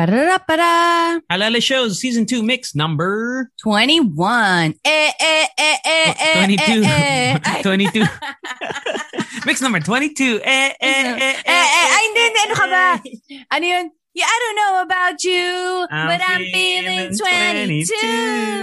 Ba-da-da-ba-da. Halo Halo Shows Season 2 Mix number 21. Eh, eh, eh, eh, eh, 22. eh, eh. Ay, 22. mix number 22. Eh, eh, eh, eh, eh, eh, ay, hindi, hindi, ano ka ba? eh. Ano yun? Yeah, I don't know about you, I'm but I'm feeling feeling 22.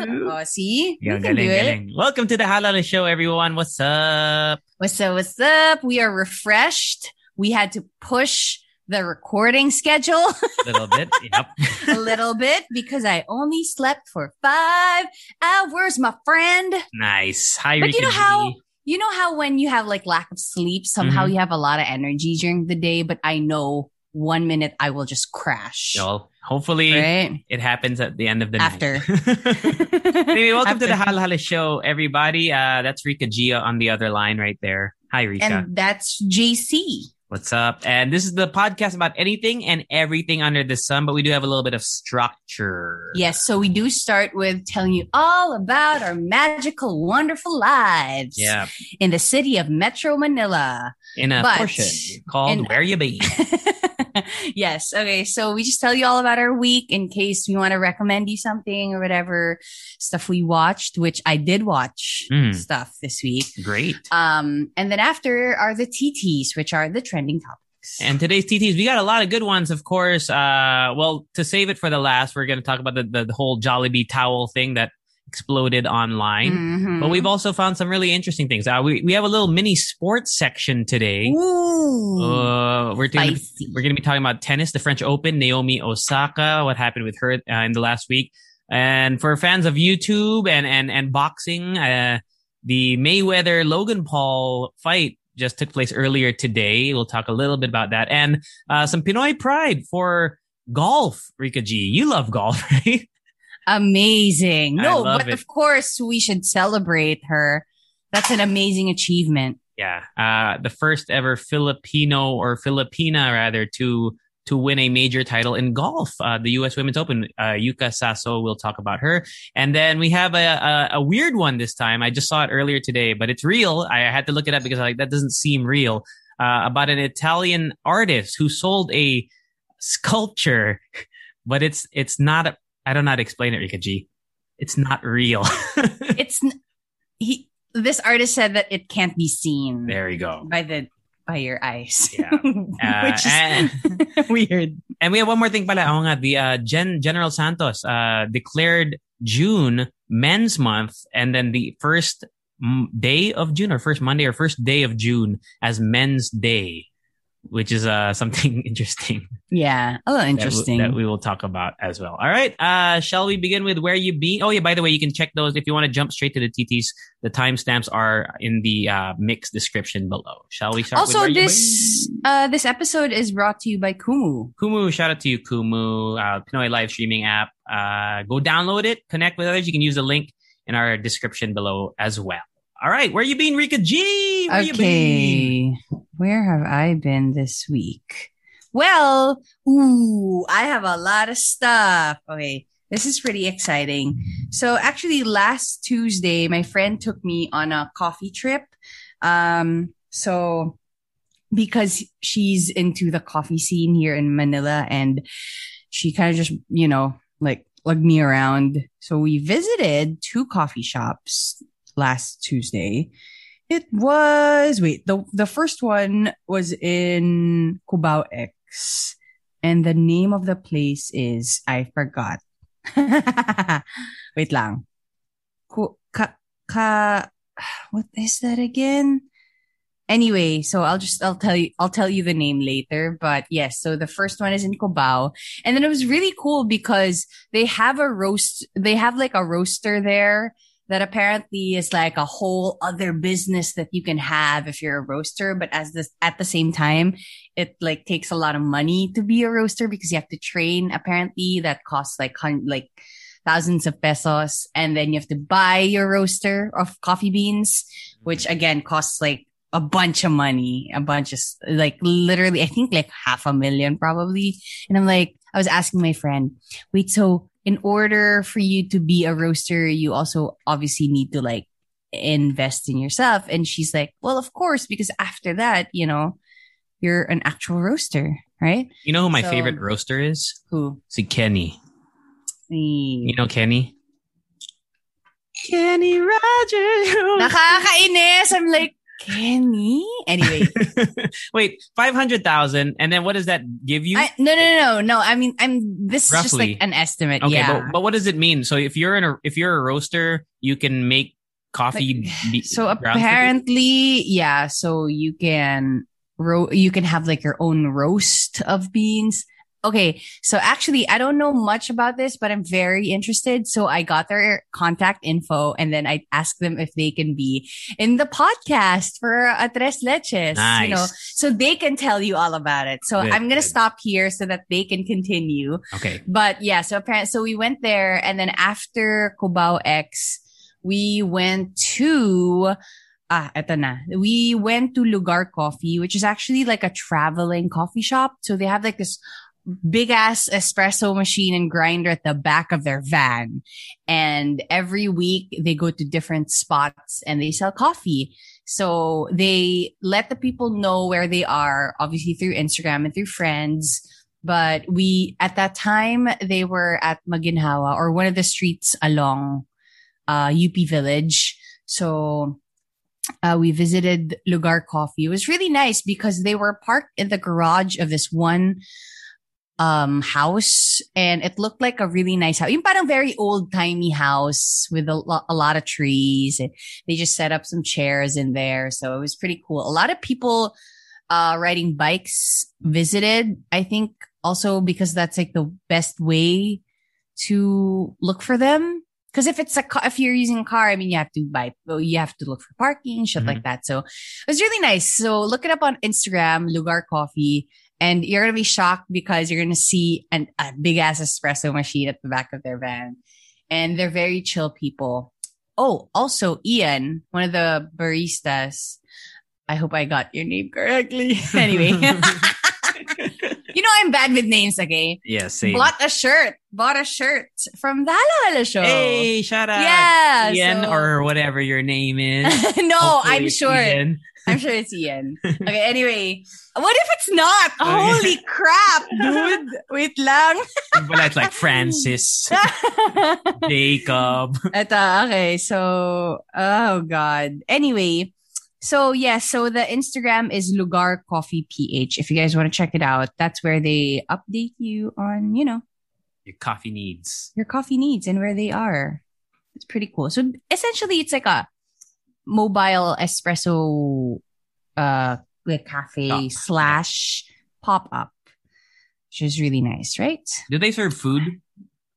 22. Oh, see? You Galing, can do galing, it. galing. Welcome to the Halo Halo Show, everyone. What's up? What's up? What's up? We are refreshed. We had to push the recording schedule A little bit. Yep. a little bit because I only slept for five hours, my friend. nice. Hi, But you know G. how you know how when you have like lack of sleep, somehow Mhm. you have a lot of energy during the day, but I know one minute I will just crash. Well, hopefully Right? it happens at the end of the day. After. night. anyway, welcome to the After. Halo Halo Show, everybody. Uh, that's Rica G on the other line right there. Hi, Rica. And that's JC. What's up? And this is the podcast about anything and everything under the sun, but we do have a little bit of structure. Yes, so we do start with telling you all about our magical, wonderful lives Yeah. in the city of Metro Manila. In a But- portion called in- Where You Be. yes. Okay. So we just tell you all about our week in case we want to recommend you something or whatever stuff we watched, which I did watch Mm. stuff this week. Great. Um, and then after are the TTs, which are the trending topics. And today's TTs, we got a lot of good ones, of course. Uh, well, to save it for the last, we're going to talk about the, the, the whole Jollibee towel thing that exploded online. Mhm. But we've also found some really interesting things. Uh, we, we have a little mini sports section today. Ooh, Uh, we're going to we're going to be talking about tennis, the French Open, Naomi Osaka, what happened with her uh, in the last week. And for fans of YouTube and and and boxing, uh, the Mayweather Logan Paul fight just took place earlier today. We'll talk a little bit about that and uh, some Pinoy pride for golf. Rica G, you love golf, right? Amazing. No, but it. of course we should celebrate her. That's an amazing achievement. Yeah, uh, the first ever Filipino or Filipina rather to to win a major title in golf, uh, the U.S. Women's Open. Uh, Yuka Saso, we'll talk about her, and then we have a, a a weird one this time. I just saw it earlier today, but it's real. I had to look it up because I like that doesn't seem real. Uh, about an Italian artist who sold a sculpture, but it's it's not. I don't know how to explain it, Rica G. It's not real. It's n- he. This artist said that it can't be seen there you go. by the by your eyes. Yeah. Uh, Which is and- weird. And we have one more thing pala. Oo nga, the uh, Gen General Santos uh, declared June Men's Month and then the first m- day of June or first Monday or first day of June as Men's Day, which is uh, something interesting Yeah, a little that w- interesting. that we will talk about as well. All right. Uh, shall we begin with where you be? Oh yeah, by the way, you can check those if you want to jump straight to the TTs. The timestamps are in the uh, mix description below. Shall we start? also, this uh this episode is brought to you by Kumu. Kumu, shout out to you, Kumu, uh, Pinoy live streaming app. Uh, go download it, connect with others. You can use the link in our description below as well. All right, where you been, Rica G? Where you been? Okay, where have I been this week? Well, ooh, I have a lot of stuff. Okay, this is pretty exciting. So actually, last Tuesday, my friend took me on a coffee trip. Um, so because she's into the coffee scene here in Manila, and she kind of just, you know, like lugged me around. So we visited two coffee shops last Tuesday. It was wait the the first one was in Cubao X, and the name of the place is I forgot. wait lang. Ku, ka, ka, what is that again? Anyway, so I'll just I'll tell you I'll tell you the name later. But yes, so the first one is in Cubao, and then it was really cool because they have a roast. They have like a roaster there that apparently is like a whole other business that you can have if you're a roaster. But as this at the same time, it like takes a lot of money to be a roaster because you have to train. Apparently, that costs like like thousands of pesos, and then you have to buy your roaster of coffee beans, which mm-hmm. again costs like a bunch of money, a bunch of like literally, I think like half a million probably. And I'm like, I was asking my friend, wait, so in order for you to be a roaster, you also obviously need to like invest in yourself. And she's like, well, of course, because after that, you know, you're an actual roaster, right? You know who my So- favorite roaster is? Who? See Kenny. Si You know Kenny? Kenny Rogers. Nakakainis. I'm like, Kenny? Anyway, Wait, five hundred thousand, and then what does that give you? I, no, no, no, no. I mean, I'm, this is just like an estimate. okay, yeah. but, but what does it mean? So if you're in a if you're a roaster, you can make coffee. be- so apparently, yeah. So you can ro- you can have like your own roast of beans. Okay, so actually, I don't know much about this, but I'm very interested. So I got their contact info, and then I asked them if they can be in the podcast for Tres Leches. You know, so they can tell you all about it. So Good, I'm gonna good. stop here so that they can continue. Okay. But yeah, so apparently, so we went there, and then after Cubao X, we went to ah, eto na. We went to Lugar Coffee, which is actually like a traveling coffee shop. So they have like this big ass espresso machine and grinder at the back of their van. And every week they go to different spots and they sell coffee. So they let the people know where they are, obviously through Instagram and through friends. But we, at that time, they were at Maginhawa or one of the streets along, uh, UP Village. So, uh, we visited Lugar Coffee. It was really nice because they were parked in the garage of this one, um, house and it looked like a really nice house. Yung parang very old timey house with a, lo- a lot of trees. And they just set up some chairs in there. So it was pretty cool. A lot of people, uh, riding bikes visited. I think also because that's like the best way to look for them. Cause if it's a car, if you're using a car, I mean, you have to buy, you have to look for parking, shit like that. So it was really nice. So look it up on Instagram, Lugar Coffee, and you're going to be shocked because you're going to see an, a big ass espresso machine at the back of their van. And they're very chill people. Oh, also Ian, one of the baristas. I hope I got your name correctly. anyway, you know, I'm bad with names, okay? yeah, same. Bought a shirt, bought a shirt from the Halo show. Hey, shout out. Yeah, Ian so- or whatever your name is. no, Hopefully I'm sure. Ian. I'm sure it's Ian. Okay, anyway. What if it's not? Oh, Holy crap, dude. Wait lang. But it's like Francis, Jacob. Eto, okay, so, oh God. Anyway, so yeah, so the Instagram is Lugar Coffee PH. If you guys want to check it out, that's where they update you on, you know, Your coffee needs. your coffee needs and where they are. It's pretty cool. So essentially, it's like a mobile espresso, uh, like cafe Shop. slash pop up, which is really nice, right? Do they serve food?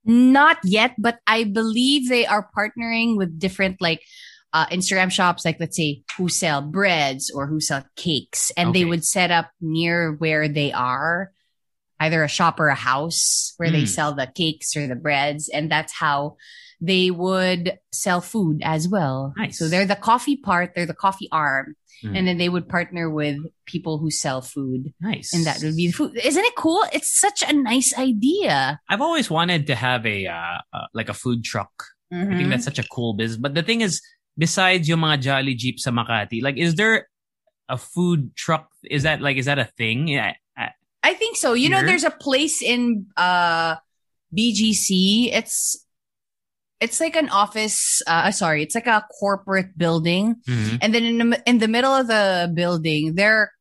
Not yet, but I believe they are partnering with different like uh, Instagram shops, like let's say who sell breads or who sell cakes, and they would set up near where they are, either a shop or a house where they Mm. sell the cakes or the breads, and that's how they would sell food as well. Nice. So they're the coffee part, they're the coffee arm, Mm. and then they would partner with people who sell food, Nice. and that would be the food. Isn't it cool? It's such a nice idea. I've always wanted to have a uh, uh, like a food truck. I Mhm. think that's such a cool business. But the thing is, besides yung mga Jolly Jeep sa Makati, like, is there a food truck? Is that like, is that a thing? Yeah. I- I think so. You know, there's a place in uh BGC. It's it's like an office. Uh, sorry, it's like a corporate building, Mhm. and then in the in the middle of the building, there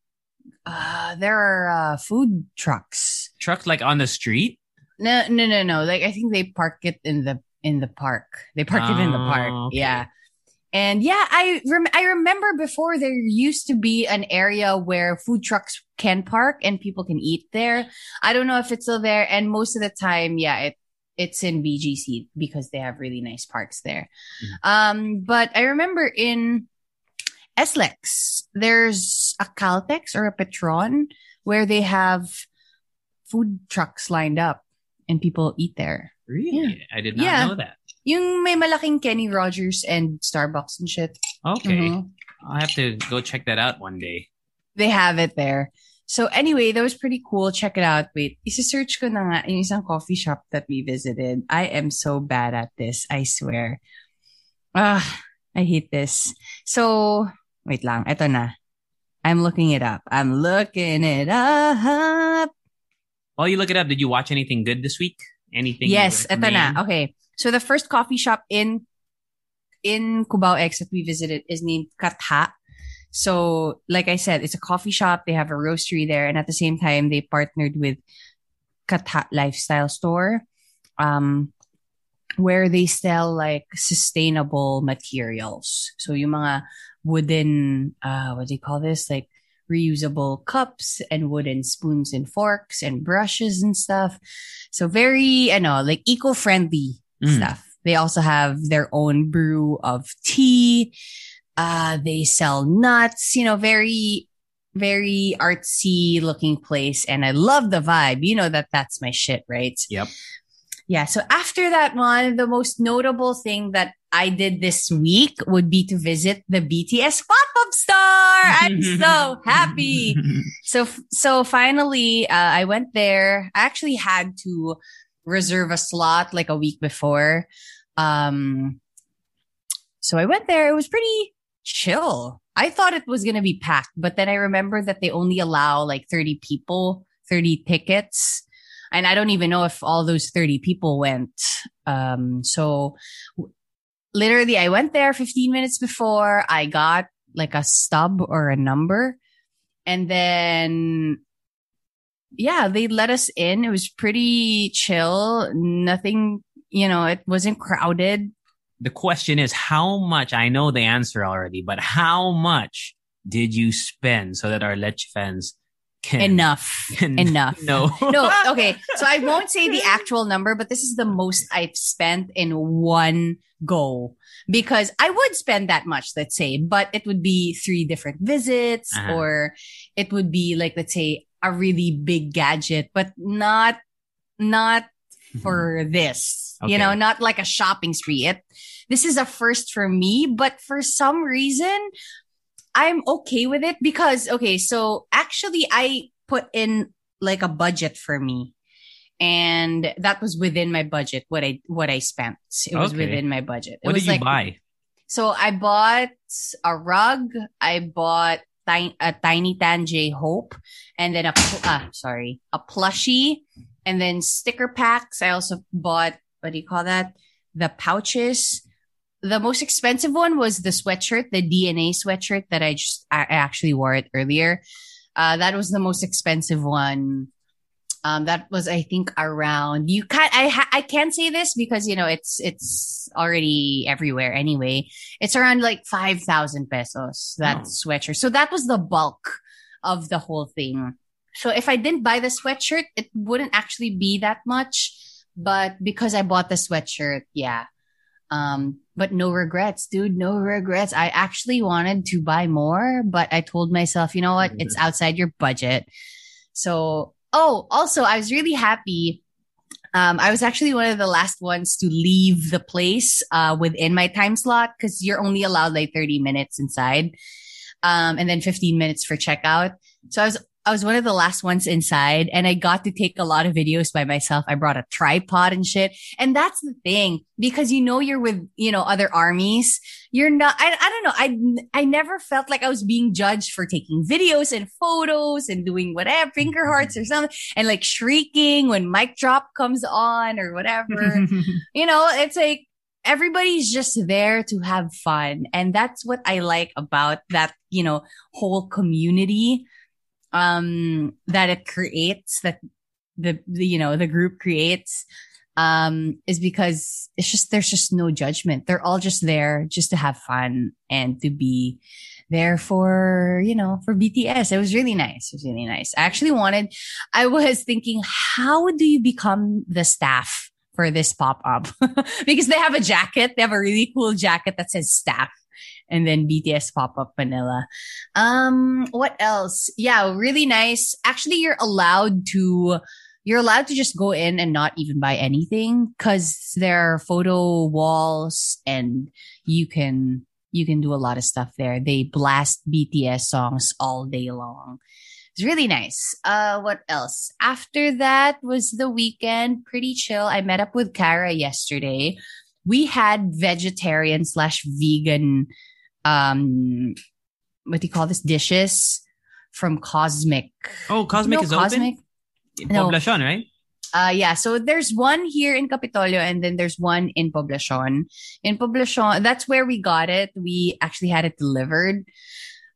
uh there are uh, food trucks. Trucks like on the street? No, no, no, no. Like I think they park it in the in the park. They park it in the park. Oh, okay. Yeah. And yeah, I rem- I remember before there used to be an area where food trucks can park and people can eat there. I don't know if it's still there. And most of the time, yeah, it it's in BGC because they have really nice parks there. Um, but I remember in SLEX, there's a Caltex or a Petron where they have food trucks lined up and people eat there. Really? I did not Yeah. know that. Yung may malaking Kenny Rogers and Starbucks and shit. Okay. Mhm. I'll have to go check that out one day. They have it there. So anyway, that was pretty cool. Check it out. Wait, isa-search ko na nga yung isang coffee shop that we visited. I am so bad at this. I swear. Ah, I hate this. So, wait lang. Ito na. I'm looking it up. I'm looking it up. While you look it up, did you watch anything good this week? Anything? Yes, ito na. Okay. So the first coffee shop in in Cubao X that we visited is named Katha. So, like I said, it's a coffee shop. They have a roastery there, and at the same time, they partnered with Katha Lifestyle Store, um, where they sell like sustainable materials. So, yung mga wooden, uh, what do you call this? Like reusable cups and wooden spoons and forks and brushes and stuff. So very, I know, like eco-friendly Mm. stuff. They also have their own brew of tea. Uh, they sell nuts, you know, very, very artsy looking place. And I love the vibe. You know that that's my shit, right? Yep. Yeah. So after that one, the most notable thing that I did this week would be to visit the BTS pop-up store. I'm so happy. So, so finally, uh, I went there. I actually had to reserve a slot like a week before. Um, so I went there. It was pretty chill. I thought it was going to be packed, but then I remember that they only allow like 30 people, 30 tickets. And I don't even know if all those 30 people went. Um, so w- literally I went there 15 minutes before I got like a stub or a number. And then yeah, they let us in. It was pretty chill. Nothing, you know, it wasn't crowded. The question is, how much? I know the answer already, but how much did you spend so that our Leche fans can Enough. can Enough. no no, okay. So I won't say the actual number, but this is the most I've spent in one go because I would spend that much, let's say, but it would be three different visits Uh-huh. or it would be like, let's say, a really big gadget, but not, not for this, Okay. you know, not like a shopping spree. It, this is a first for me, but for some reason, I'm okay with it because, okay, so actually I put in like a budget for me. And that was within my budget, what I, what I spent. It was Okay. within my budget. It What was did you like, buy? so I bought a rug. I bought a tiny Tan J Hope, and then a pl- ah sorry a plushie, and then sticker packs. I also bought what do you call that? The pouches. The most expensive one was the sweatshirt, the DNA sweatshirt that I just I actually wore it earlier. Uh, that was the most expensive one. Um, that was I think around you can't I ha- I can't say this because you know it's it's already everywhere anyway. It's around like five thousand pesos that Oh. sweatshirt. So that was the bulk of the whole thing. So if I didn't buy the sweatshirt, it wouldn't actually be that much. But because I bought the sweatshirt, yeah. Um, but no regrets, dude. No regrets. I actually wanted to buy more, but I told myself, you know what? It's outside your budget. So, oh, also, I was really happy. Um, I was actually one of the last ones to leave the place uh, within my time slot because you're only allowed like 30 minutes inside, um, and then 15 minutes for checkout. So I was I was one of the last ones inside, and I got to take a lot of videos by myself. I brought a tripod and shit, and that's the thing because you know you're with you know other armies. You're not. I I don't know. I I never felt like I was being judged for taking videos and photos and doing whatever finger mm-hmm. hearts or something and like shrieking when mic drop comes on or whatever. you know, it's like everybody's just there to have fun. And that's what I like about that, you know, whole community, um, that it creates that the, the, you know, the group creates, um, is because it's just, there's just no judgment. They're all just there just to have fun and to be there for, you know, for BTS. It was really nice. It was really nice. I actually wanted, I was thinking, how do you become the staff for this pop up? because they have a jacket. They have a really cool jacket that says staff and then BTS pop up vanilla. Um, what else? Yeah, really nice. Actually, you're allowed to you're allowed to just go in and not even buy anything because there are photo walls and you can you can do a lot of stuff there. They blast BTS songs all day long. It's really nice. Uh, what else? After that was the weekend, pretty chill. I met up with Kara yesterday. We had vegetarian slash vegan, um, what do you call this? Dishes from Cosmic. Oh, Cosmic You know is Cosmic? open. In No. Poblacion, right? Uh, yeah. So there's one here in Kapitolyo and then there's one in Poblacion. In Poblacion, that's where we got it. We actually had it delivered.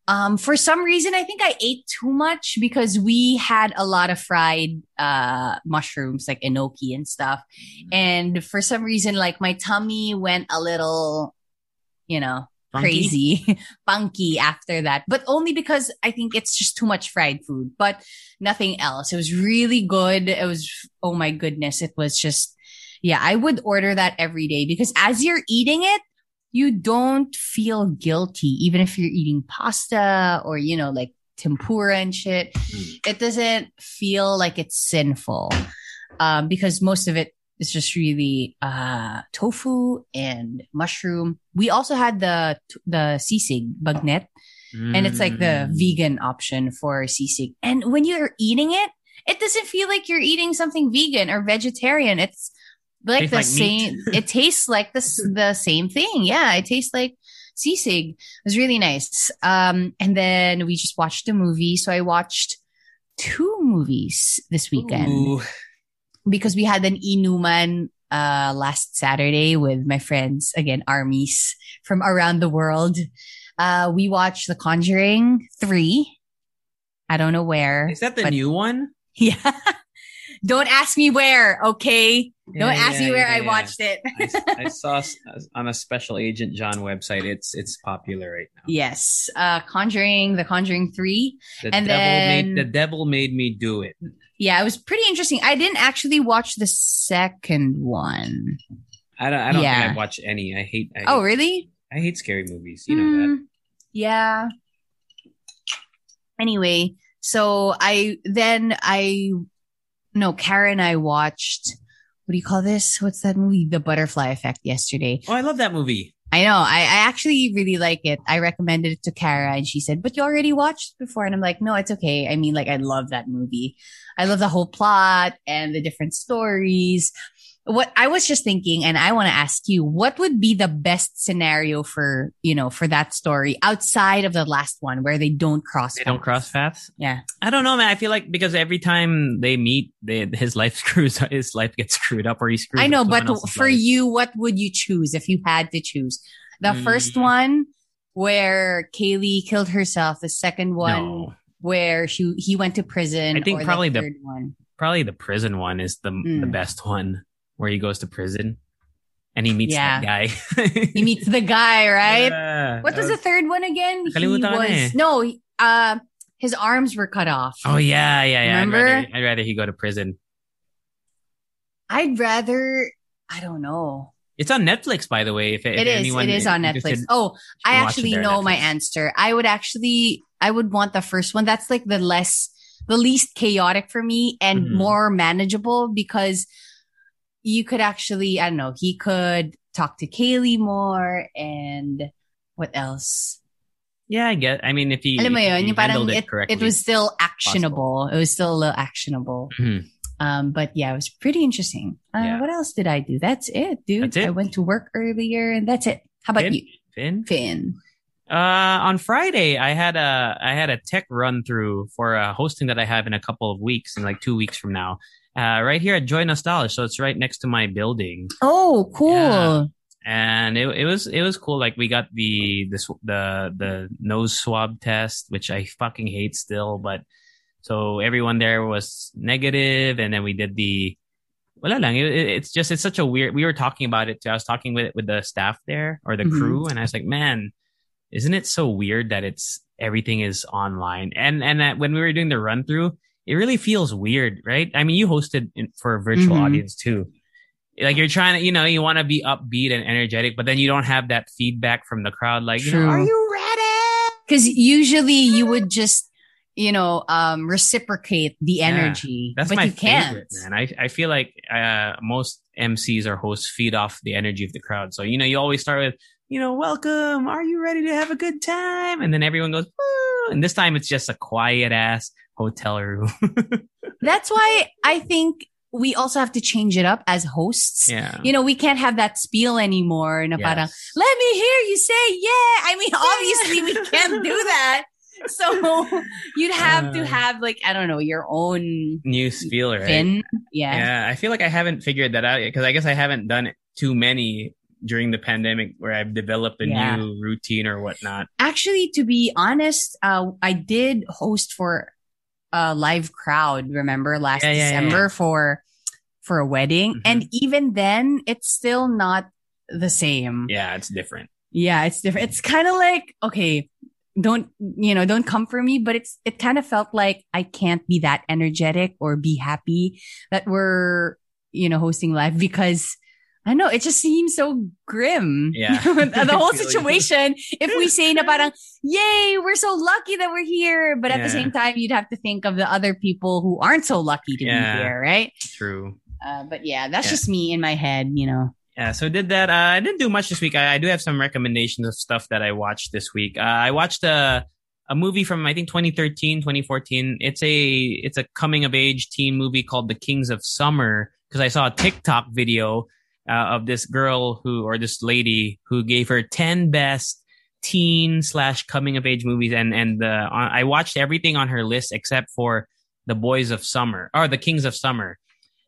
Um, for some reason, I think I ate too much because we had a lot of fried, uh, mushrooms like enoki and stuff. And for some reason, like my tummy went a little, you know, Funky? crazy, funky after that, but only because I think it's just too much fried food, but nothing else. It was really good. It was, oh my goodness. It was just, yeah, I would order that every day because as you're eating it, you don't feel guilty, even if you're eating pasta or, you know, like tempura and shit. Mm. It doesn't feel like it's sinful. Um, because most of it is just really, uh, tofu and mushroom. We also had the, the sisig, bagnet and it's like the Mm. vegan option for sisig. And when you're eating it, it doesn't feel like you're eating something vegan or vegetarian. It's like Tastes the like same. it tastes like the the same thing. Yeah, it tastes like sisig. It was really nice. Um, and then we just watched a movie. So I watched two movies this weekend Ooh. because we had an inuman uh last Saturday with my friends again armies from around the world. Uh we watched The Conjuring 3. I don't know where. Is that the new one? Yeah. Don't ask me where, okay? Don't ask yeah, me where yeah, I watched it. I, I saw on a special agent John website. It's it's popular right now. yes. Uh Conjuring, The Conjuring 3. The And devil then- made the devil made me do it. Yeah, it was pretty interesting. I didn't actually watch the second one. I don't. I don't Yeah. think I've watched any. I hate. I Oh, really? I hate scary movies. You know that. Mm, Yeah. Anyway, so I then I no Kara and I watched what do you call this? What's that movie? The Butterfly Effect yesterday. Oh, I love that movie. I know. I, I actually really like it. I recommended it to Kara and she said, but you already watched it before. And I'm like, no, it's okay. I mean, like, I love that movie. I love the whole plot and the different stories. What I was just thinking, and I want to ask you, what would be the best scenario for, you know, for that story outside of the last one where they don't cross They don't paths? cross paths. Yeah. I don't know, man. I feel like because every time they meet, they, his life screws. His life gets screwed up, or he screws. I know, but for life. you, what would you choose if you had to choose? The Mm. first one where Kaylee killed herself, the second one no, where she he went to prison. I think or probably the the- third one. probably the prison one is the the Mm. best one, where he goes to prison and he meets Yeah. that guy. He meets the guy, right? Yeah, what that was the third one again? He eh. was no, uh, his arms were cut off. Oh yeah, yeah, yeah. I'd Remember? rather, I'd rather he go to prison. I'd rather. I don't know. It's on Netflix, by the way. If, if It is. anyone It is on Netflix. Oh, I actually know my answer. I would actually. I would want the first one. That's like the less, the least chaotic for me and Mhm. more manageable because you could actually. I don't know. He could talk to Kaylee more and what else? Yeah, I get. I mean, if he, Alam mo if yun, parang handled it, it correctly, it was still actionable. It was still a little actionable. Mhm. Um, but yeah, it was pretty interesting. Uh, Yeah. What else did I do? That's it, dude. That's it? I went to work earlier and that's it. How about Finn? you, Finn. Finn? Uh, on Friday, I had a I had a tech run through for a hosting that I have in a couple of weeks, in like two weeks from now. Uh, right here at Joy Nostalgia, so it's right next to my building, Oh, cool. Yeah. and it it was it was cool. Like we got the the sw- the the nose swab test, which I fucking hate still, but so everyone there was negative, and then we did the. Wala lang. It, it- it's just it's such a weird. We were talking about it too. I was talking with with the staff there or the Mhm. crew, and I was like, man, isn't it so weird that it's everything is online? And and that when we were doing the run through, it really feels weird, right? I mean, you hosted in, for a virtual Mhm. audience too. Like you're trying to, you know, you want to be upbeat and energetic, but then you don't have that feedback from the crowd. Like, you know, are you ready? Because usually you would just you know, um, reciprocate the energy. That's but my you can't. favorite, man. I, I feel like uh, most MCs or hosts feed off the energy of the crowd. So, you know, you always start with, you know, welcome. Are you ready to have a good time? And then everyone goes, Woo! and this time it's just a quiet ass hotel room. That's why I think we also have to change it up as hosts. yeah. You know, we can't have that spiel anymore. Na parang, Yes. let me hear you say yeah. I mean, obviously we can't do that. So you'd have to Uh. have like, I don't know, your own New spiel, right? fin. Yeah. Yeah, I feel like I haven't figured that out yet because I guess I haven't done it too many during the pandemic where I've developed a Yeah. new routine or whatnot. Actually, to be honest, uh, I did host for a live crowd, remember last Yeah, yeah, yeah, December yeah. for, for a wedding. Mhm. And even then, it's still not the same. Yeah, it's different. Yeah, it's different. It's kind of like, okay, don't, you know, don't come for me, but it's, it kind of felt like I can't be that energetic or be happy that we're, you know, hosting live because I know it just seems so grim. Yeah. the whole situation. If we say na parang, yay, we're so lucky that we're here. But at Yeah. the same time, you'd have to think of the other people who aren't so lucky to Yeah. be here, right? True. Uh, but yeah, that's Yeah. just me in my head, you know. Yeah, so did that. Uh, I didn't do much this week. I, I do have some recommendations of stuff that I watched this week. Uh, I watched a a movie from I think 2013, 2014. It's a it's a coming of age teen movie called The Kings of Summer because I saw a TikTok video uh, of this girl who or this lady who gave her 10 best teen slash coming of age movies and and the uh, I watched everything on her list except for The Boys of Summer or The Kings of Summer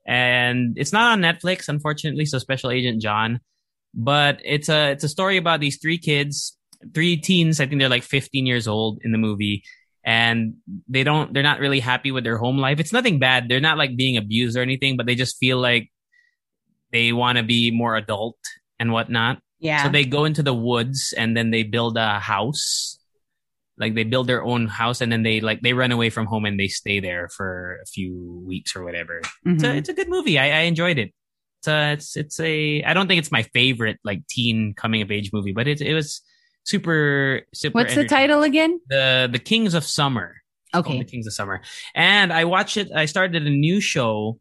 and it's not on Netflix, unfortunately. So Special Agent John, but it's a it's a story about these three kids, three teens. I think they're like 15 years old in the movie, and they don't they're not really happy with their home life. It's nothing bad. They're not like being abused or anything, but they just feel like they want to be more adult and whatnot. Yeah. So they go into the woods and then they build a house. Like they build their own house and then they like they run away from home and they stay there for a few weeks or whatever. It's a Mhm. it's a good movie. I, I enjoyed it. It's a, it's it's a I don't think it's my favorite like teen coming of age movie, but it it was super super. What's the title again? The The Kings of Summer. Called Okay. The Kings of Summer. And I watched it. I started a new show.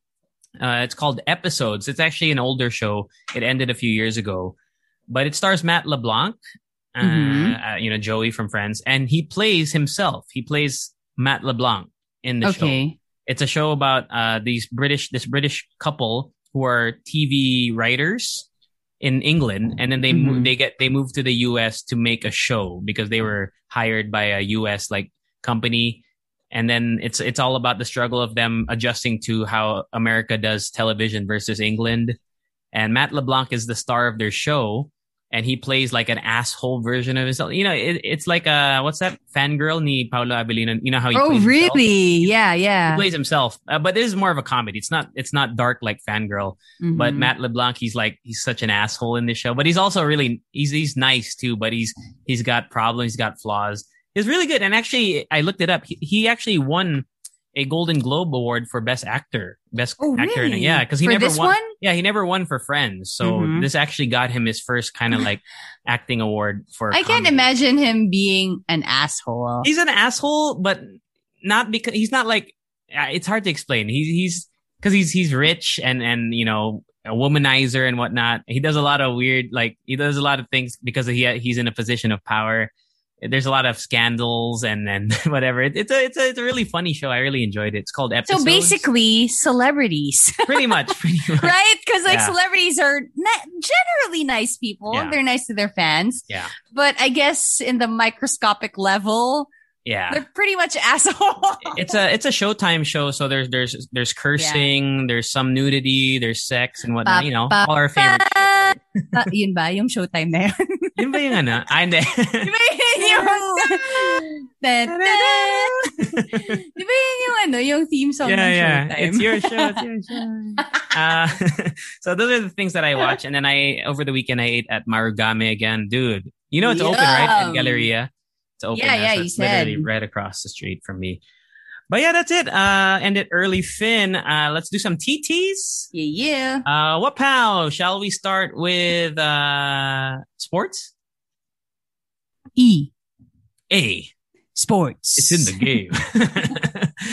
Uh, it's called Episodes. It's actually an older show. It ended a few years ago, but it stars Matt LeBlanc, uh, Mhm. uh, you know, Joey from Friends, and he plays himself. He plays Matt LeBlanc in the show. It's a show about uh, these British, this British couple who are TV writers in England, and then they Mhm. they get they move to the U.S. to make a show because they were hired by a U.S. like company, and then it's it's all about the struggle of them adjusting to how America does television versus England. And Matt LeBlanc is the star of their show, and he plays like an asshole version of himself. You know, it, it's like a what's that fangirl ni Paulo Avelino. You know how he Oh, plays himself? really? Yeah, yeah. He plays himself, uh, but this is more of a comedy. It's not it's not dark like fangirl. But Mhm. Matt LeBlanc, he's like he's such an asshole in this show, but he's also really he's he's nice too. But he's he's got problems, he's got flaws. He's really good, and actually, I looked it up. He, he actually won a Golden Globe award for best actor, best Oh, actor. in it. really? Yeah, because he For never won. one? Yeah, he never won for Friends, so Mhm. this actually got him his first kind of like acting award for. I can't imagine him being an asshole. He's an asshole, but not because he's not like. It's hard to explain. He's he's because he's he's rich and and you know a womanizer and whatnot. He does a lot of weird like he does a lot of things because he he's in a position of power. There's a lot of scandals and and whatever. It, it's a it's a it's a really funny show. I really enjoyed it. It's called Episodes. so basically, celebrities, pretty much, pretty much. right? Because like Yeah. celebrities are generally nice people. Yeah. They're nice to their fans. Yeah, But I guess in the microscopic level, yeah. they're pretty much assholes. it's a it's a Showtime show, so there's there's there's cursing, there's some nudity, there's sex and whatnot. You know, Pa- all our favorite. Ah, yun ba? Yung showtime na yun? Yun ba yung ano? Ah, hindi. Di ba yun yung... Di ba yun yung ano, yung theme song yeah, ng yeah. showtime? It's your show. It's your show. uh, so those are the things that I watch, and then I over the weekend I ate at Marugame again, dude. You know it's open, right? Yum. In Galleria, it's open. Yeah, yeah, so you it's literally right across the street from me. But yeah, that's it. Uh, end it early, Finn. Uh, let's do some TTs. Yeah, yeah. Uh, what pal? Shall we start with uh sports? E. A. sports. It's in the game.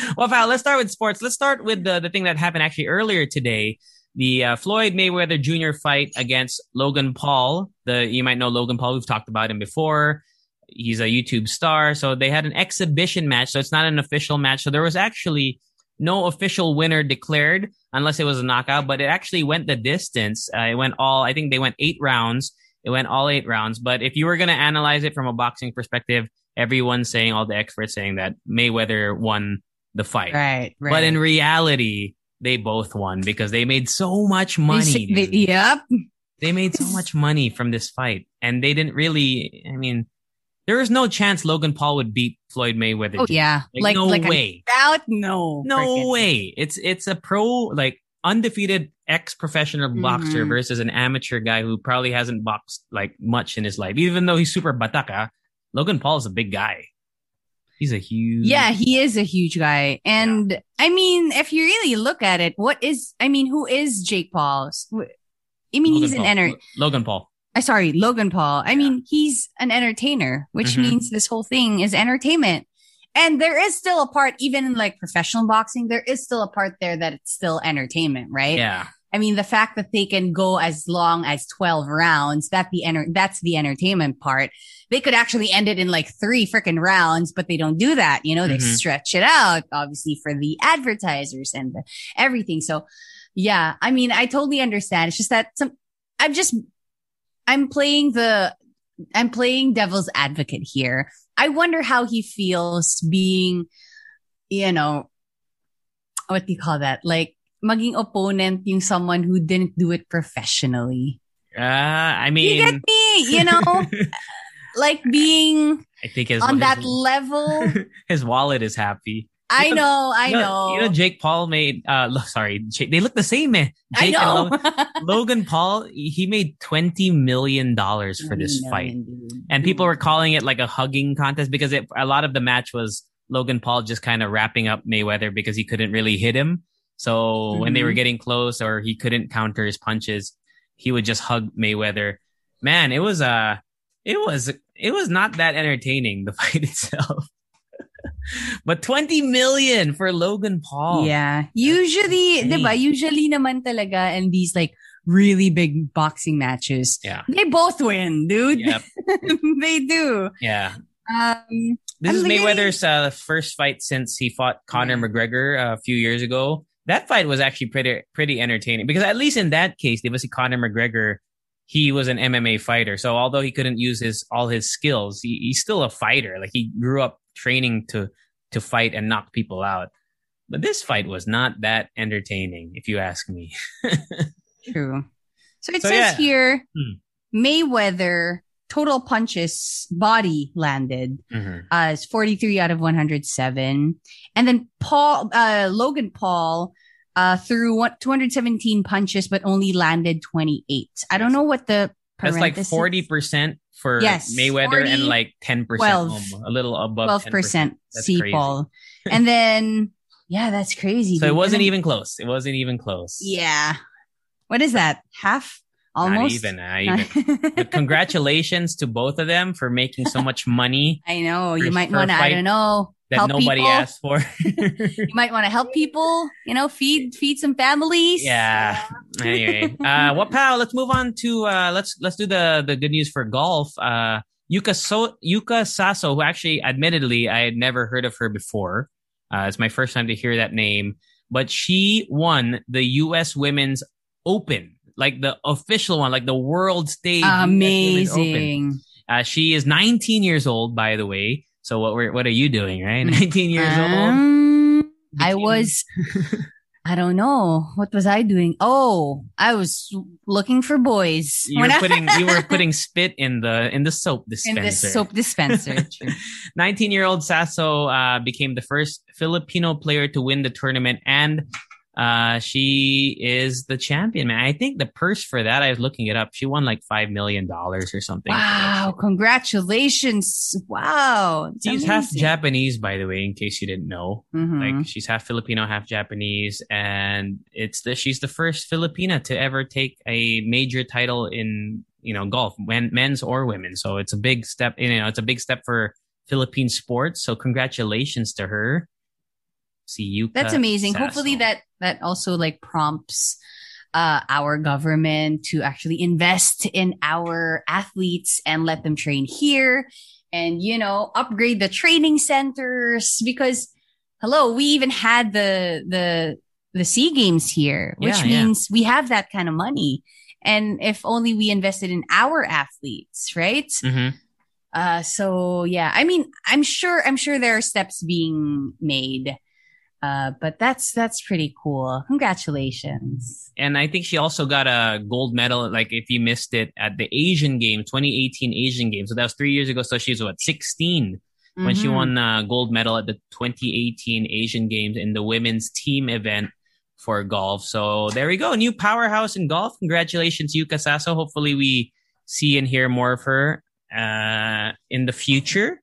well, pal, let's start with sports. Let's start with the, the thing that happened actually earlier today. The uh, Floyd Mayweather Jr. fight against Logan Paul. The you might know Logan Paul. We've talked about him before. He's a YouTube star. So they had an exhibition match. So it's not an official match. So there was actually no official winner declared unless it was a knockout, but it actually went the distance. Uh, it went all, I think they went eight rounds. It went all eight rounds. But if you were going to analyze it from a boxing perspective, everyone's saying, all the experts saying that Mayweather won the fight. Right, right. But in reality, they both won because they made so much money. They- they- yep. They made so much money from this fight. And they didn't really, I mean, there was no chance Logan Paul would beat Floyd Mayweather. Oh Jr. yeah. Like, no like way. Out? No. No way. It's it's a pro like undefeated ex professional boxer Mhm. versus an amateur guy who probably hasn't boxed like much in his life. Even though he's super bataka, Logan Paul is a big guy. He's a huge Yeah, he is a huge guy. And I mean, if you really look at it, what is, I mean, who is Jake Paul? I mean, Logan he's an Paul. enter, Lo- Logan Paul. I sorry, Logan Paul. I mean, he's an entertainer, which Mhm. means this whole thing is entertainment. And there is still a part, even in like professional boxing, there is still a part there that it's still entertainment, right? Yeah. I mean, the fact that they can go as long as 12 rounds, that the enter- that's the entertainment part. They could actually end it in like three freaking rounds, but they don't do that. You know, they Mhm. stretch it out, obviously for the advertisers and the, everything. So yeah, I mean, I totally understand. It's just that some, I'm just, I'm playing the, I'm playing devil's advocate here. I wonder how he feels being, you know, what do you call that? Like, maging opponent yung someone who didn't do it professionally. Uh, I mean, You get me? You know, like being I think his on his, that level. his wallet is happy. I You know, I You know. You know, Jake Paul made. Uh, sorry, Jake, they look the same, man. I Jake and know. Logan, Logan Paul, he made twenty million dollars for this fight, and people were calling it like a hugging contest because it, a lot of the match was Logan Paul just kind of wrapping up Mayweather because he couldn't really hit him. So when they were Mhm. getting close or he couldn't counter his punches, he would just hug Mayweather. Man, it was uh it was it was not that entertaining the fight itself. But 20 million for Logan Paul. Yeah. Usually, insane. diba? Usually naman talaga in these like really big boxing matches, Yeah. they both win, dude. Yep. they do. Yeah. Um, This I'm is Mayweather's uh, first fight since he fought Conor Yeah. McGregor uh, a few years ago. That fight was actually pretty pretty entertaining because at least in that case, obviously Conor McGregor, he was an MMA fighter. So although he couldn't use his all his skills, he, he's still a fighter. Like he grew up training to to fight and knock people out. But this fight was not that entertaining, if you ask me. true. So it So, says yeah. here, Hmm. Mayweather total punches body landed uh, is 43 out of 107. And then Paul, uh, Logan Paul, uh, threw one, 217 punches, but only landed 28. I don't know what the That's like forty percent for Yes, Mayweather 40, and like ten 12, percent, a little above 12% 10%. That's see crazy. Paul. and then, yeah, that's crazy. So it wasn't then- even close. It wasn't even close. Yeah. What is that? Half? Almost? Not even. Not even. but congratulations to both of them for making so much money I know. For- You might want to, I don't know, that help nobody people. asked for. You might want to help people, you know, feed, feed some families. yeah. Anyway, uh, what pal? Let's move on to uh, let's let's do the the good news for golf. Uh, Yuka so Yuka Saso, who actually, admittedly, I had never heard of her before. Uh, it's my first time to hear that name, but she won the U.S. Women's Open, like the official one, like the world stage. US Women's Open. Amazing. Uh, she is 19 years old, by the way. So what were what are you doing, right? 19 years old. Um, I was, I don't know. What was I doing? Oh, I was looking for boys. You were putting you were putting spit in the in the soap dispenser. in this soap dispenser. 19 year old Saso uh, became the first Filipino player to win the tournament, and uh, she is the champion. Man, I think the purse for that I was looking it up. She won like five million dollars or something. wow. Congratulations. Wow. It's She's half. Japanese, by the way, in case you didn't know. Mhm. Like she's half Filipino, half Japanese, and it's the she's the first Filipina to ever take a major title in you know golf, men, men's or women. So it's a big step. You know, it's a big step for Philippine sports. So congratulations to her. See you. That's amazing. Hopefully that that also like prompts uh, our government to actually invest in our athletes and let them train here and you know upgrade the training centers because hello we even had the the the sea games here which Yeah, yeah. means we have that kind of money and if only we invested in our athletes right Mhm. uh so yeah i mean i'm sure i'm sure there are steps being made uh but that's that's pretty cool congratulations And I think she also got a gold medal. Like if you missed it at the Asian Games, 2018 Asian Games. So that was three years ago. So she's what 16 when she Mhm. won a gold medal at the 2018 Asian Games in the women's team event for golf. So there we go. New powerhouse in golf. Congratulations, Yuka Saso. Hopefully we see and hear more of her uh, in the future.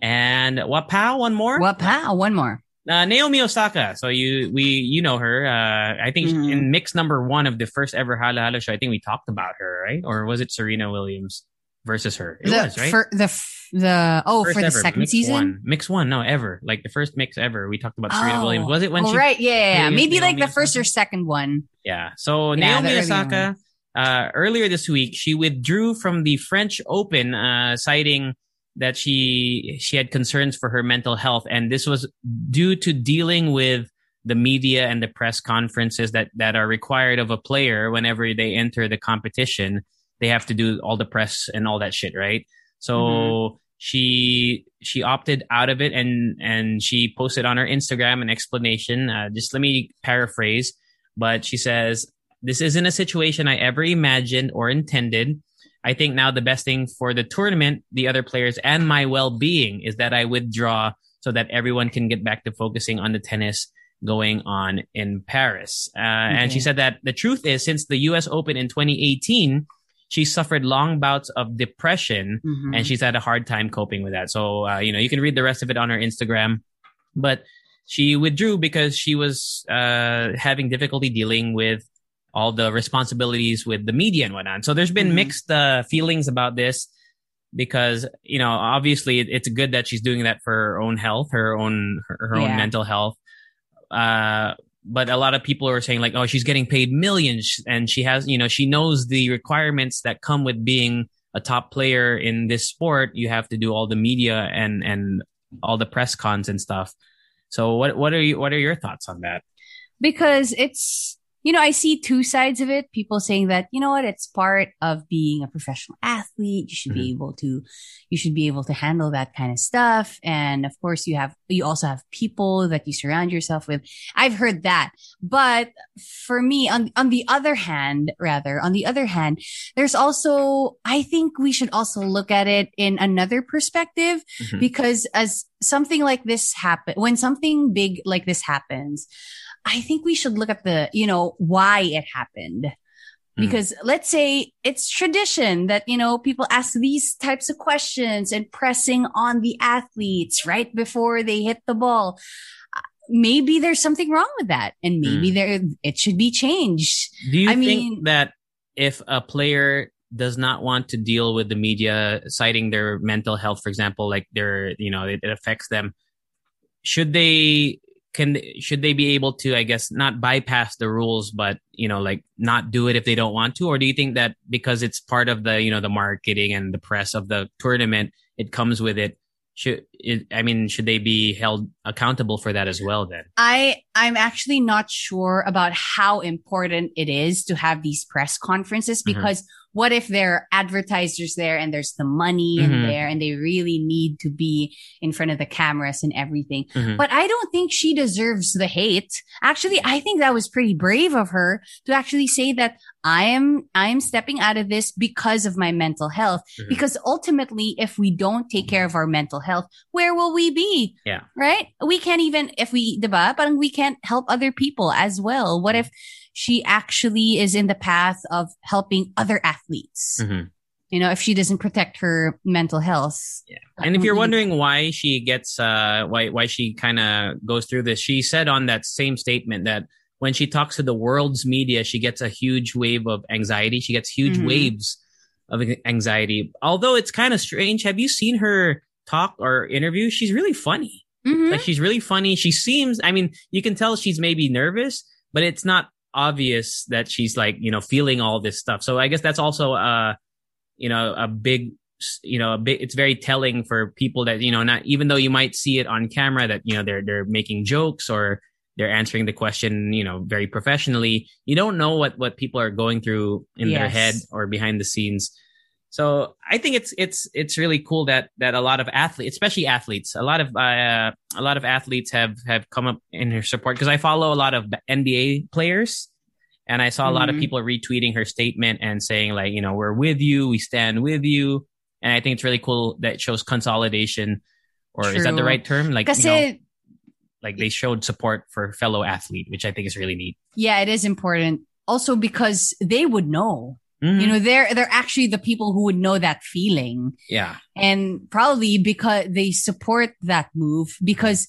And Wapao, one more. Wow, one more. Uh, Naomi Osaka. So you we you know her. Uh, I think Mhm. in mix number one of the first ever Halo Halo show. I think we talked about her, right? Or was it Serena Williams versus her? It the, was right. For the the oh First for the ever, second mix season. one. mix one, no, ever like the first mix ever. We talked about Serena Oh. Williams. Was it when oh, she? right, yeah, yeah, yeah. Naomi- maybe like the first Osaka? or second one. Yeah. So Yeah, Naomi Osaka, uh, earlier this week, she withdrew from the French Open, uh, citing that she she had concerns for her mental health, and this was due to dealing with the media and the press conferences that that are required of a player whenever they enter the competition. They have to do all the press and all that shit, right? So Mm-hmm. she she opted out of it, and and she posted on her Instagram an explanation. Uh, just let me paraphrase but she says, This isn't a situation I ever imagined or intended. I think now the best thing for the tournament, the other players, and my well being is that I withdraw so that everyone can get back to focusing on the tennis going on in Paris. Uh, And she said that the truth is, since the US Open in 2018, she suffered long bouts of depression Mhm. and she's had a hard time coping with that. So, uh, you know, you can read the rest of it on her Instagram, but she withdrew because she was uh, having difficulty dealing with all the responsibilities with the media and whatnot. So there's been Mhm. mixed uh, feelings about this because, you know, obviously it, it's good that she's doing that for her own health, her own, her, her own mental health. Uh, but a lot of people are saying like, oh, she's getting paid millions and she has, you know, she knows the requirements that come with being a top player in this sport. You have to do all the media and, and all the press cons and stuff. So what, what are you, what are your thoughts on that? because it's you know i see two sides of it. People saying that you know what it's part of being a professional athlete. You should be able to you should be able to handle that kind of stuff. And of course you have you also have people that you surround yourself with. I've heard that. But for me on on the other hand rather on the other hand there's also i think we should also look at it in another perspective Mhm. because as something like this happen when something big like this happens I think we should look at the, you know, why it happened. Mm. Because let's say it's tradition that, you know, people ask these types of questions and pressing on the athletes right before they hit the ball. Uh, Maybe there's something wrong with that and maybe Mm. there, it should be changed. Do you I think mean- that if a player does not want to deal with the media citing their mental health, for example, like their, you know, it, it affects them, should they, can, should they be able to, I guess, not bypass the rules, but, you know, like not do it if they don't want to? Or do you think that because it's part of the, you know, the marketing and the press of the tournament, it comes with it? Should it, I mean, should they be held accountable for that as well then? I I'm actually not sure about how important it is to have these press conferences Mhm. because what if there are advertisers there and there's the money Mhm. in there and they really need to be in front of the cameras and everything. Mhm. But I don't think she deserves the hate. Actually, I think that was pretty brave of her to actually say that I am I am stepping out of this because of my mental health. Mhm. Because ultimately, if we don't take care of our mental health, where will we be? Yeah. Right? We can't even if we diba, parang we can't help other people as well. What if she actually is in the path of helping other athletes? Mhm. You know, if she doesn't protect her mental health. Yeah. And if you're wondering why she gets, uh, why, why she kind of goes through this, she said on that same statement that when she talks to the world's media, she gets a huge wave of anxiety. She gets huge Mhm. waves of anxiety. Although it's kind of strange. Have you seen her talk or interview, she's really funny. Mhm. Like she's really funny. She seems, I mean, you can tell she's maybe nervous, but it's not obvious that she's like, you know, feeling all this stuff. So I guess that's also, uh, you know, a big, you know, a bit, it's very telling for people that, you know, not, even though you might see it on camera that, you know, they're, they're making jokes or they're answering the question, you know, very professionally. You don't know what, what people are going through in their head or behind the scenes. So I think it's it's it's really cool that that a lot of athletes, especially athletes, a lot of uh, a lot of athletes have have come up in her support because I follow a lot of NBA players, and I saw a lot of Mhm. people retweeting her statement and saying like, you know, we're with you, we stand with you, and I think it's really cool that it shows consolidation, or is that the right term? Like, you know, like they showed support for fellow athlete, which I think is really neat. yeah, it is important. Also because they would know. Mhm. You know, they're they're actually the people who would know that feeling. yeah, and probably because they support that move because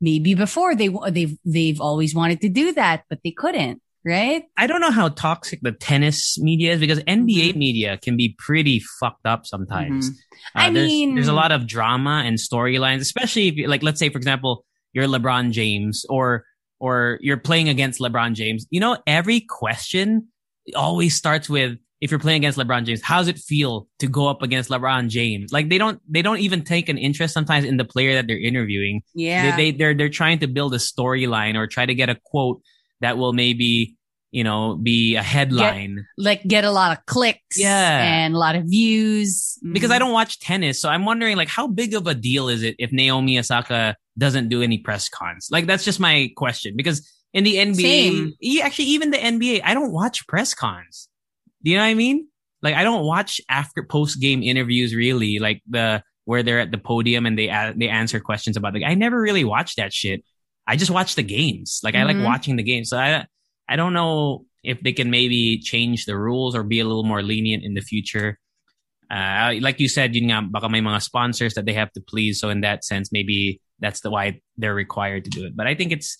maybe before they they've they've always wanted to do that but they couldn't right I don't know how toxic the tennis media is because NBA Mhm. media can be pretty fucked up sometimes. Mhm. I Uh, there's, mean- there's a lot of drama and storylines, especially if you, like, let's say, for example, you're LeBron James or, or you're playing against LeBron James. You know, every question always starts with, if you're playing against LeBron James, how's it feel to go up against LeBron James? Like they don't, they don't even take an interest sometimes in the player that they're interviewing. yeah They, they, they're, they're trying to build a storyline or try to get a quote that will maybe, you know, be a headline. like get a lot of clicks Yeah. and a lot of views because I Mhm. don't watch tennis, so I'm wondering like how big of a deal is it if Naomi Osaka doesn't do any press cons? Like that's just my question because in the NBA, Same. actually even the NBA, I don't watch press cons. Do you know what I mean? Like I don't watch after post game interviews really, like the where they're at the podium and they a- they answer questions about the. I never really watch that shit. I just watch the games. Like I like Mhm. watching the games. So I I don't know if they can maybe change the rules or be a little more lenient in the future. Uh, like you said, yun nga, baka may mga sponsors that they have to please. So in that sense, maybe that's the why they're required to do it. But I think it's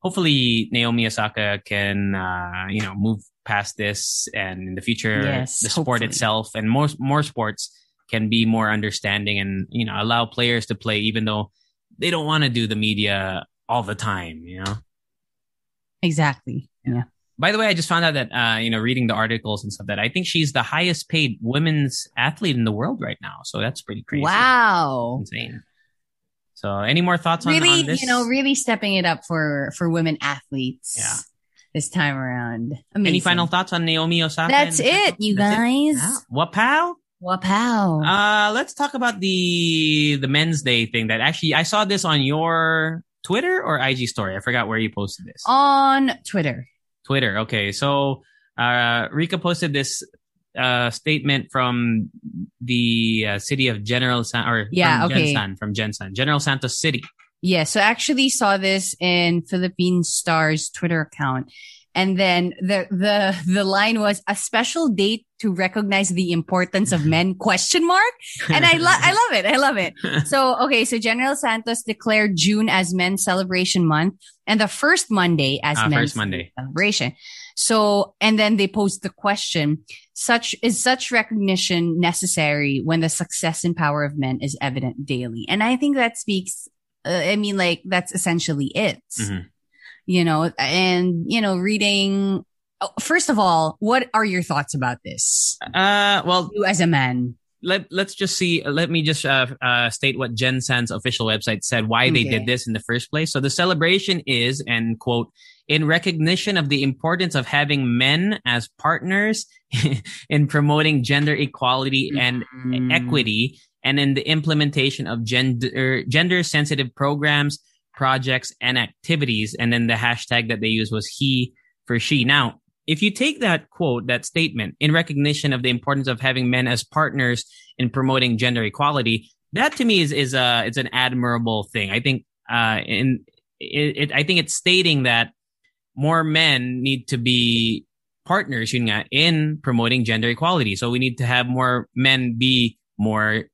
hopefully Naomi Osaka can, uh, you know, move past this and in the future, Yes, the sport hopefully. itself and more, more sports can be more understanding and, you know, allow players to play even though they don't want to do the media all the time, you know? exactly yeah By the way, I just found out that uh, you know, reading the articles and stuff that I think she's the highest paid women's athlete in the world right now. So that's pretty crazy. wow Insane. So any more thoughts on, really on this? you know really stepping it up for for women athletes Yeah. this time around Amazing. any final thoughts on Naomi Osaka? that's it you That's it? guys Yeah. Wapow. wow Uh, let's talk about the the Men's Day thing. That actually I saw this on your Twitter or IG story. I forgot where you posted this. on twitter Twitter. Okay, so uh, Rika posted this uh, statement from the uh, city of General San or Yeah, from okay. Gensan, from Gensan, General Santos City. Yeah, so I actually saw this in Philippine Star's Twitter account. And then the the the line was a special date to recognize the importance of men question mark. And I lo- I love it. I love it. So okay, so General Santos declared June as Men's Celebration Month and the first Monday as Ah, Men's first Monday. Celebration. So and then they posed the question: Such is such recognition necessary when the success and power of men is evident daily? And I think that speaks. Uh, I mean, like that's essentially it. Mhm. You know, and you know, reading. oh, First of all, what are your thoughts about this? Uh, well, You as a man. let let's just see. Let me just uh, uh, state what Gensan's official website said why they did this in the first place. So the celebration is, and quote, in recognition of the importance of having men as partners in promoting gender equality and Mm. equity and in the implementation of gender gender sensitive programs projects and activities. And then the hashtag that they used was he for she. Now if you take that quote that statement in recognition of the importance of having men as partners in promoting gender equality that to me is is a it's an admirable thing. I think uh in it, it i think it's stating that more men need to be partners yun nga, in promoting gender equality. So we need to have more men be more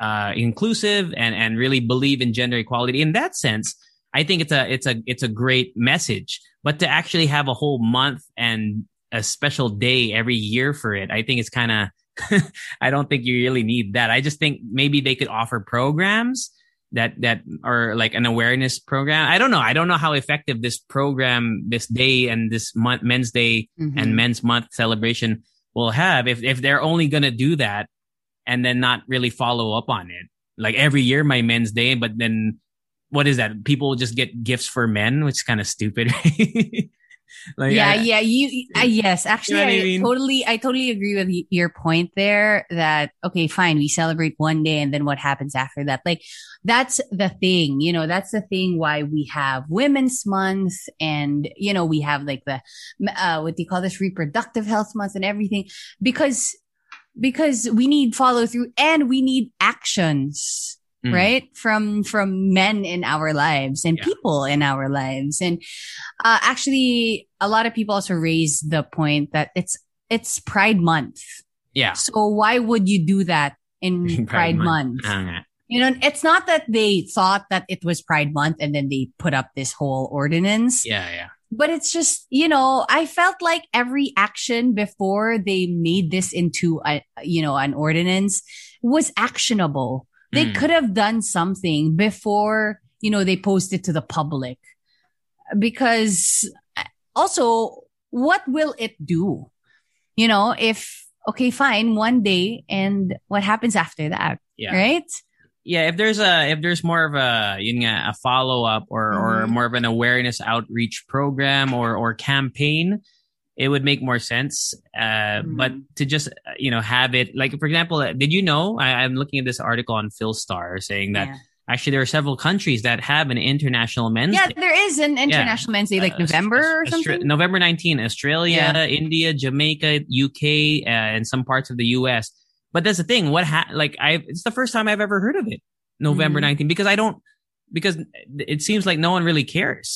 uh, inclusive and and really believe in gender equality. In that sense, I think it's a it's a it's a great message. But to actually have a whole month and a special day every year for it, I think it's kind of I don't think you really need that. I just think maybe they could offer programs that that are like an awareness program. I don't know. I don't know how effective this program, this day and this month, Men's Day Mhm. and Men's Month celebration will have if if they're only gonna do that and then not really follow up on it. Like every year, my Men's Day, but then what is that? People just get gifts for men, which is kind of stupid. right? Like, yeah, I- yeah, you, uh, yes, actually, what I I, mean? totally, I totally agree with y- your point there that, okay, fine, we celebrate one day and then what happens after that? Like, that's the thing, you know, that's the thing why we have Women's Month and, you know, we have like the, uh, what do you call this? Reproductive Health Month and everything because, because we need follow through and we need actions Mm. right from from men in our lives and Yeah. people in our lives and uh actually a lot of people also raise the point that it's it's pride month Yeah. so why would you do that in pride, month, Ah, nga. you know it's not that they thought that it was pride month and then they put up this whole ordinance yeah, yeah. but it's just you know i felt like every action before they made this into a you know an ordinance was actionable they Mm. could have done something before you know they posted to the public because also what will it do you know if okay fine one day and what happens after that Yeah. right yeah if there's a if there's more of a you know a follow up or or Mhm. more of an awareness outreach program or or campaign it would make more sense uh but Mhm. to just you know have it like for example uh, did you know I, i'm looking at this article on philstar saying that yeah, actually there are several countries that have an international men's yeah day there is an international men's day like Uh, november or Austra- something November 19, Australia, Yeah. India, Jamaica, UK, uh, and some parts of the US. But that's the thing. What ha- like I it's the first time I've ever heard of it. November Mhm. 19 because I don't because it seems like no one really cares.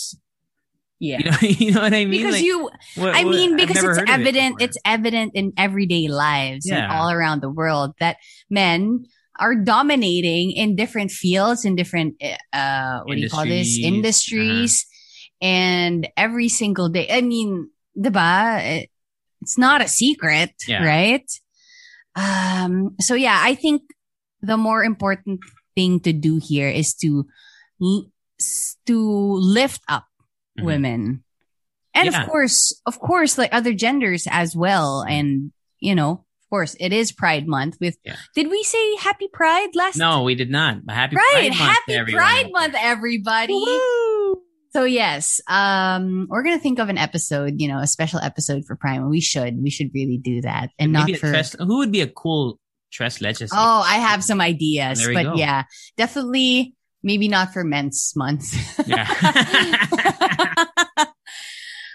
Yeah. You know, you know what I mean? because Like, you what- i mean I've because it's of it evident it's evident in everyday lives and all around the world that men are dominating in different fields in different uh what do you call this? Industries. industries. and every single day i mean diba It- it's not a secret Yeah. right? Um so yeah i think the more important thing to do here is to to lift up Mhm. women and Yeah. of course of course like other genders as well and you know of course it is pride month with Yeah. did we say happy pride last No, we did not. Happy right Pride Month, happy to pride month everybody Woo! so yes um we're gonna think of an episode you know a special episode for prime we should we should really do that and Maybe not for tres- who would be a cool tres leches? oh i have some ideas but go. yeah definitely maybe not for men's month Yeah.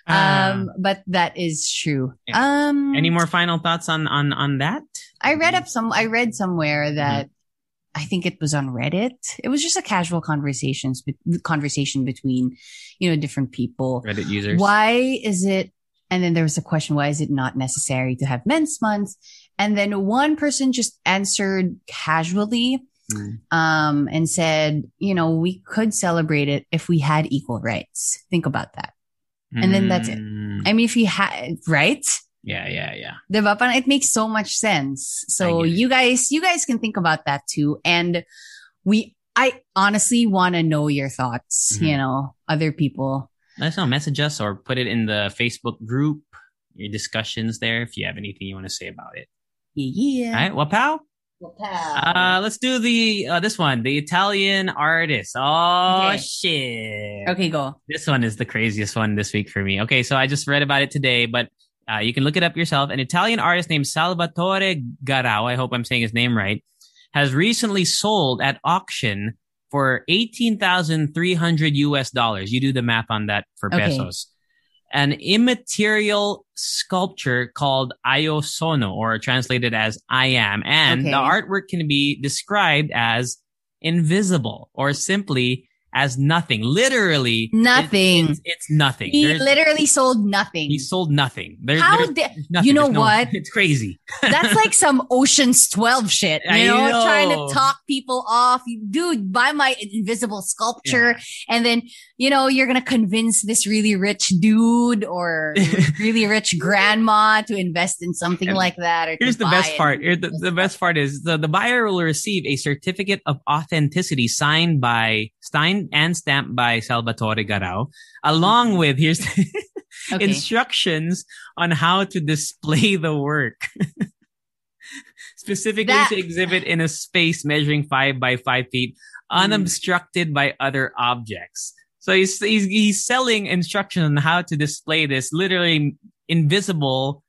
um but that is true Yeah. um Any more final thoughts on on on that? I read up some. I read somewhere that I think it was on Reddit. It was just a casual conversations conversation between you know different people. Reddit users. Why is it? And then there was a question: Why is it not necessary to have men's month? And then one person just answered casually Mm. um, and said, "You know, we could celebrate it if we had equal rights. Think about that. and then that's it. Mm. I mean, if you had right." Yeah, yeah, yeah. Diba? Parang it makes so much sense. So I get it. you guys, you guys can think about that too. And we, I honestly want to know your thoughts, Mhm. you know, other people. Let us know. Message us or put it in the Facebook group. Your discussions there. If you have anything you want to say about it. Yeah. All right. Well, pal. Uh, let's do the uh, this one. The Italian artist. Oh Okay. shit. okay, go. This one is the craziest one this week for me. Okay, so I just read about it today, but uh, you can look it up yourself. An Italian artist named Salvatore Garau, I hope I'm saying his name right, has recently sold at auction for 18,300 US dollars. You do the math on that for Okay. pesos. An immaterial sculpture called Io Sono, or translated as I am. And Okay. the artwork can be described as invisible or simply as nothing. Literally, it- Nothing. it's, it's nothing. He There's- literally sold nothing. he sold nothing. There, How there's, did there's nothing. you know no- what? It's crazy. That's like some Ocean's 12 shit, you know, know. trying to talk people off. Dude, buy my invisible sculpture. And then, you know, you're going to convince this really rich dude or really rich grandma to invest in something And like that. Or Here's the best part. Here, the, the best part is the, the buyer will receive a certificate of authenticity signed by signed and stamped by Salvatore Garau, along mm-hmm. with here's Okay. instructions on how to display the work. Specifically That- to exhibit in a space measuring five by five feet, mm. unobstructed by other objects. So he's, he's he's selling instructions on how to display this literally invisible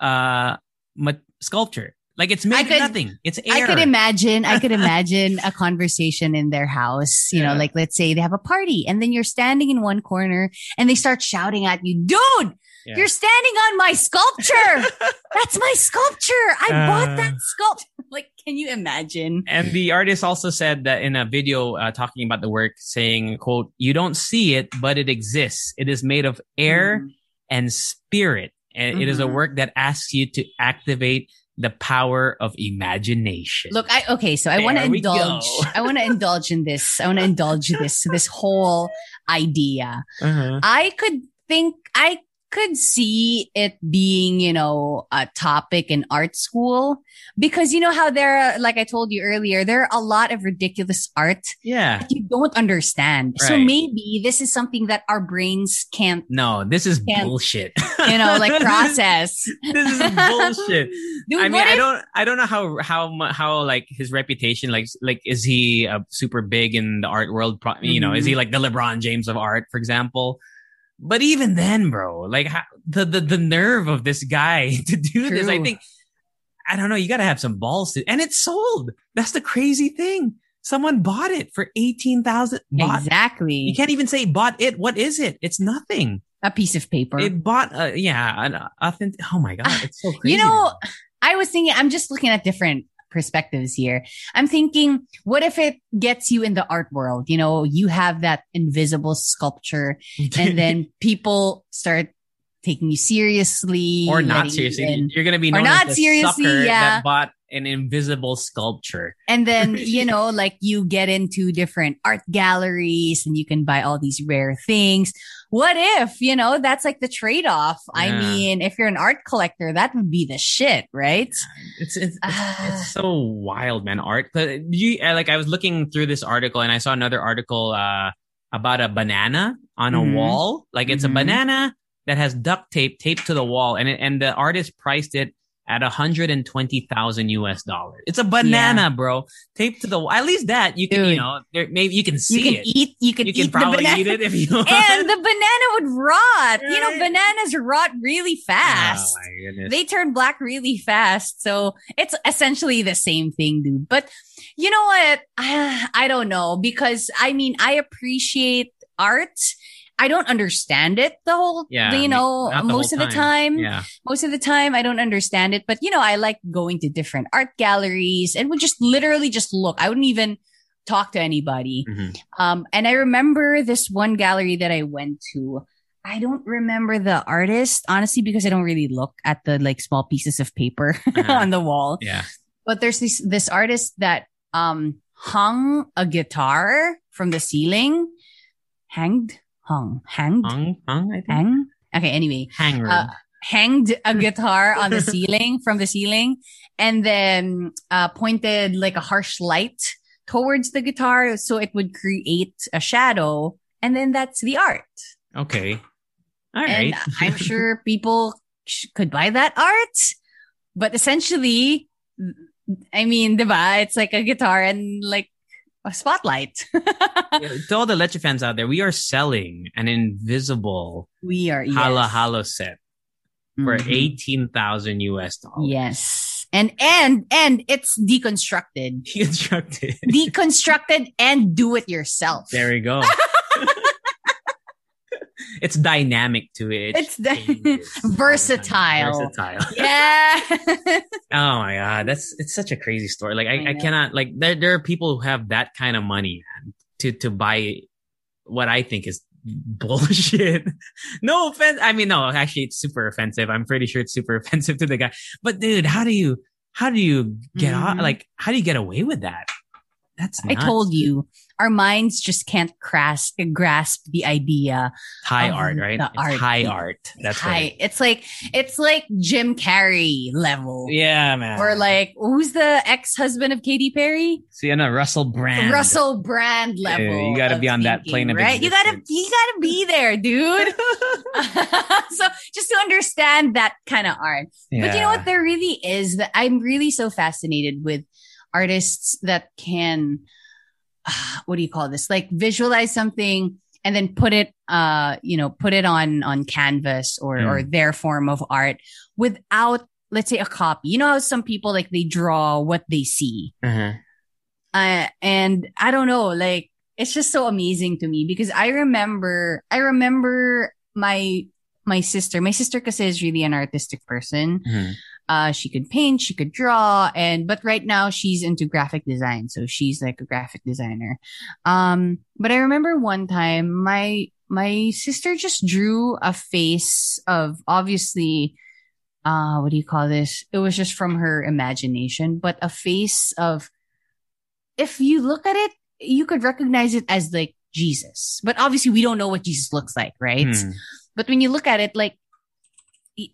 uh ma- sculpture. Like it's made could- nothing. It's air. I could imagine, I could imagine a conversation in their house, you know, Yeah. like let's say they have a party and then you're standing in one corner and they start shouting at you, dude, Yeah. you're standing on my sculpture. That's my sculpture. I bought Uh. that sculpture. Like, can you imagine? And the artist also said that in a video uh, talking about the work, saying, "quote You don't see it, but it exists. It is made of air Mhm. and spirit, and it is a Mhm. work that asks you to activate the power of imagination." Look, I okay, so I want to indulge. I want to indulge in this. I want to indulge this this whole idea. Uh-huh. I could think I could see it being, you know, a topic in art school because you know how there are, like I told you earlier, there are a lot of ridiculous art yeah. that you don't understand. So maybe this is something that our brains can't, No, this is Can't- bullshit. you know, like process. this is bullshit. Dude, I mean, what I don't, I don't know how, how, how like his reputation, like, like, is he uh, super big in the art world? Pro- You know, is Mm-hmm. he like the LeBron James of art, for example? But even then, bro, like how, the, the, the nerve of this guy to do this, I think, I don't know, you gotta have some balls to, and it's sold. That's the crazy thing. Someone bought it for 18,000. Bought, exactly you can't even say bought it. What is it? It's nothing. a piece of paper. It bought, uh, yeah, an authentic. Oh my God. It's so crazy. You know, I was thinking, I'm just looking at different perspectives here. I'm thinking, what if it gets you in the art world? You know, you have that invisible sculpture and then people start taking you seriously or not you seriously. in. You're gonna be Or not seriously, sucker yeah. that bought an invisible sculpture. And then, you know, like you get into different art galleries and you can buy all these rare things. What if, you know, that's like the trade off? I mean, if you're an art collector, that would be the shit, right? It's it's, it's, it's so wild, man. Art. But you like I was looking through this article and I saw another article uh about a banana on a Mhm. wall. Like it's Mhm. a banana that has duct tape taped to the wall, and it, and the artist priced it at 120,000 US dollars. It's a banana, bro, taped to the wall. At least that you can, you know, there, maybe you can see you can it. eat, you can you eat can probably the banana. eat it if you want. and the banana would rot. You know, bananas rot really fast. Oh they turn black really fast. So it's essentially the same thing, dude. But you know what? I, I don't know because I mean, I appreciate art. I don't understand it the whole, Yeah, you know, most of the time. yeah. Most of the time, I don't understand it. But you know, I like going to different art galleries and would just literally just look. I wouldn't even talk to anybody. Mhm. Um, and I remember this one gallery that I went to. I don't remember the artist, honestly, because I don't really look at the like small pieces of paper Uh-huh. on the wall. Yeah. But there's this this artist that um hung a guitar from the ceiling. Hanged? Hung. Hanged? Hung, hung, I think. Hang? Okay, anyway Hanger. uh, hanged a guitar on the ceiling from the ceiling and then uh, pointed like a harsh light towards the guitar so it would create a shadow and then that's the art okay. All and i'm sure people sh- could buy that art but essentially i mean diba, it's like a guitar and like a spotlight Yeah, to all the Leche fans out there, we are selling an invisible we are yes. Hala Halo set for Mhm. 18,000 US dollars. yes and and and it's deconstructed Deconstructed. deconstructed and do it yourself. There we go. it's dynamic to it. It's dy- changes all the time. Versatile. Versatile. Yeah. Oh my god, that's it's such a crazy story. Like I, I I, cannot like there there are people who have that kind of money man, to to buy what I think is bullshit. no offense. I mean, no, actually, it's super offensive. I'm pretty sure it's super offensive to the guy. But dude, how do you, how do you get mm-hmm. off? Like, how do you get away with that? That's nuts. I told you, our minds just can't grasp grasp the idea. High art, right? The art. High art. That's high. Right. It's like it's like Jim Carrey level. Yeah, man. Or like who's the ex husband of Katy Perry? Sienna Russell Brand. Russell Brand level. Yeah, you got to be on thinking, that plane of right. You gotta you gotta be there, dude. so just to understand that kind of art. Yeah. But you know what? There really is that I'm really so fascinated with artists that can what do you call this? Like visualize something and then put it uh you know put it on on canvas or mm. or their form of art without let's say a copy you know how some people like they draw what they see uh-huh. uh, and i don't know like it's just so amazing to me because i remember i remember my my sister my sister because is really an artistic person mm-hmm. Uh, she could paint, she could draw, and but right now she's into graphic design, so she's like a graphic designer. Um, but I remember one time my my sister just drew a face of obviously, uh, what do you call this? It was just from her imagination, but a face of. If you look at it, you could recognize it as like Jesus, but obviously we don't know what Jesus looks like, right? Hmm. But when you look at it, like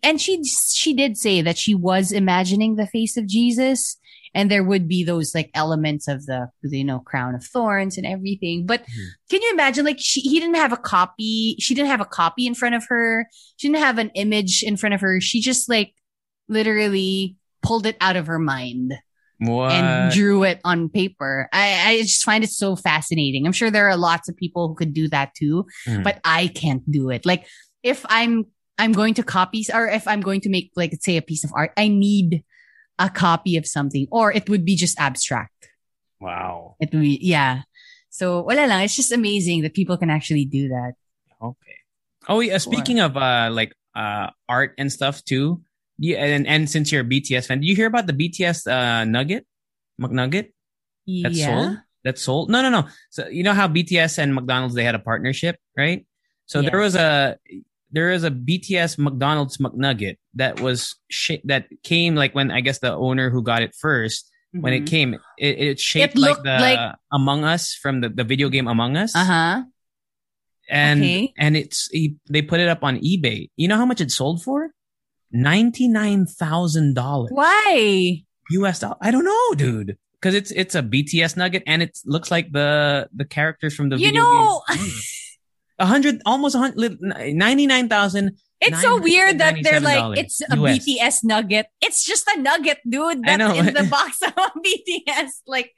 and she she did say that she was imagining the face of Jesus and there would be those like elements of the you know crown of thorns and everything but mm-hmm. can you imagine like she he didn't have a copy she didn't have a copy in front of her she didn't have an image in front of her she just like literally pulled it out of her mind what? and drew it on paper I, I just find it so fascinating i'm sure there are lots of people who could do that too mm. but i can't do it like if i'm I'm going to copy or if I'm going to make like say a piece of art, I need a copy of something or it would be just abstract. Wow. It would be yeah. So wala lang, it's just amazing that people can actually do that. Okay. Oh yeah, speaking of uh like uh art and stuff too. Yeah, and and since you're a BTS fan, do you hear about the BTS uh nugget? McNugget? That's yeah. sold? That's sold? No, no, no. So you know how BTS and McDonald's they had a partnership, right? So there was a there is a BTS McDonald's McNugget that was sh- that came like when I guess the owner who got it 1st mm-hmm. when it mm-hmm. came it, it shaped it like the like... Among Us from the, the video game Among Us. Uh huh. And okay. and it's they put it up on eBay. You know how much it sold for? Ninety nine thousand dollars. Why? U.S. dollar? I don't know, dude. Because it's it's a BTS nugget and it looks like the the characters from the you video know. Game. Mm. 100 almost 100 99,000 it's so weird that they're like it's a US. BTS nugget. It's just a nugget, dude, that's in the box of BTS like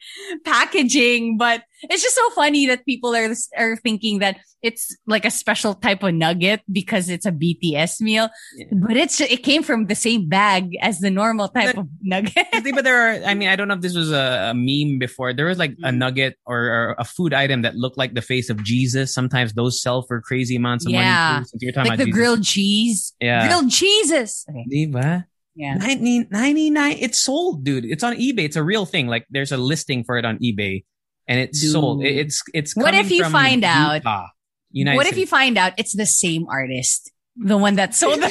packaging, but it's just so funny that people are are thinking that it's like a special type of nugget because it's a BTS meal. Yeah. But it's it came from the same bag as the normal type but, of nugget. but there are, I mean, I don't know if this was a, a meme before. There was like a mm. nugget or, or, a food item that looked like the face of Jesus. Sometimes those sell for crazy amounts of yeah. money. Too, you're talking like about the Jesus. grilled cheese. Yeah. Grilled cheeses. Okay. Diba? Yeah. 90, 99. It's sold, dude. It's on eBay. It's a real thing. Like there's a listing for it on eBay and it's dude. sold. it's, it's, what if you find out, United what States. if you find out it's the same artist? The one that sold the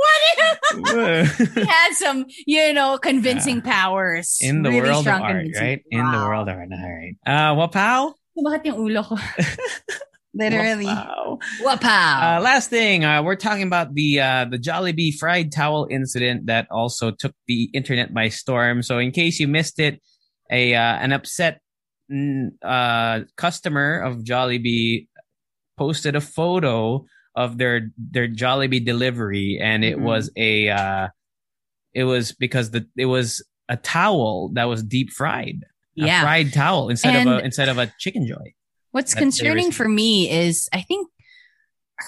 what if he had some, you know, convincing yeah. powers in the really world of art, right? Wow. In the world of art. All right. Uh, well, pal? yung ulo ko? Literally. Wow. Wapow. Uh, last thing, uh, we're talking about the uh, the Jollibee fried towel incident that also took the internet by storm. So, in case you missed it, a uh, an upset uh, customer of Jollibee posted a photo of their their Jollibee delivery, and it mm-hmm. was a uh, it was because the it was a towel that was deep fried, yeah, a fried towel instead and- of a instead of a Chickenjoy. What's concerning for me is I think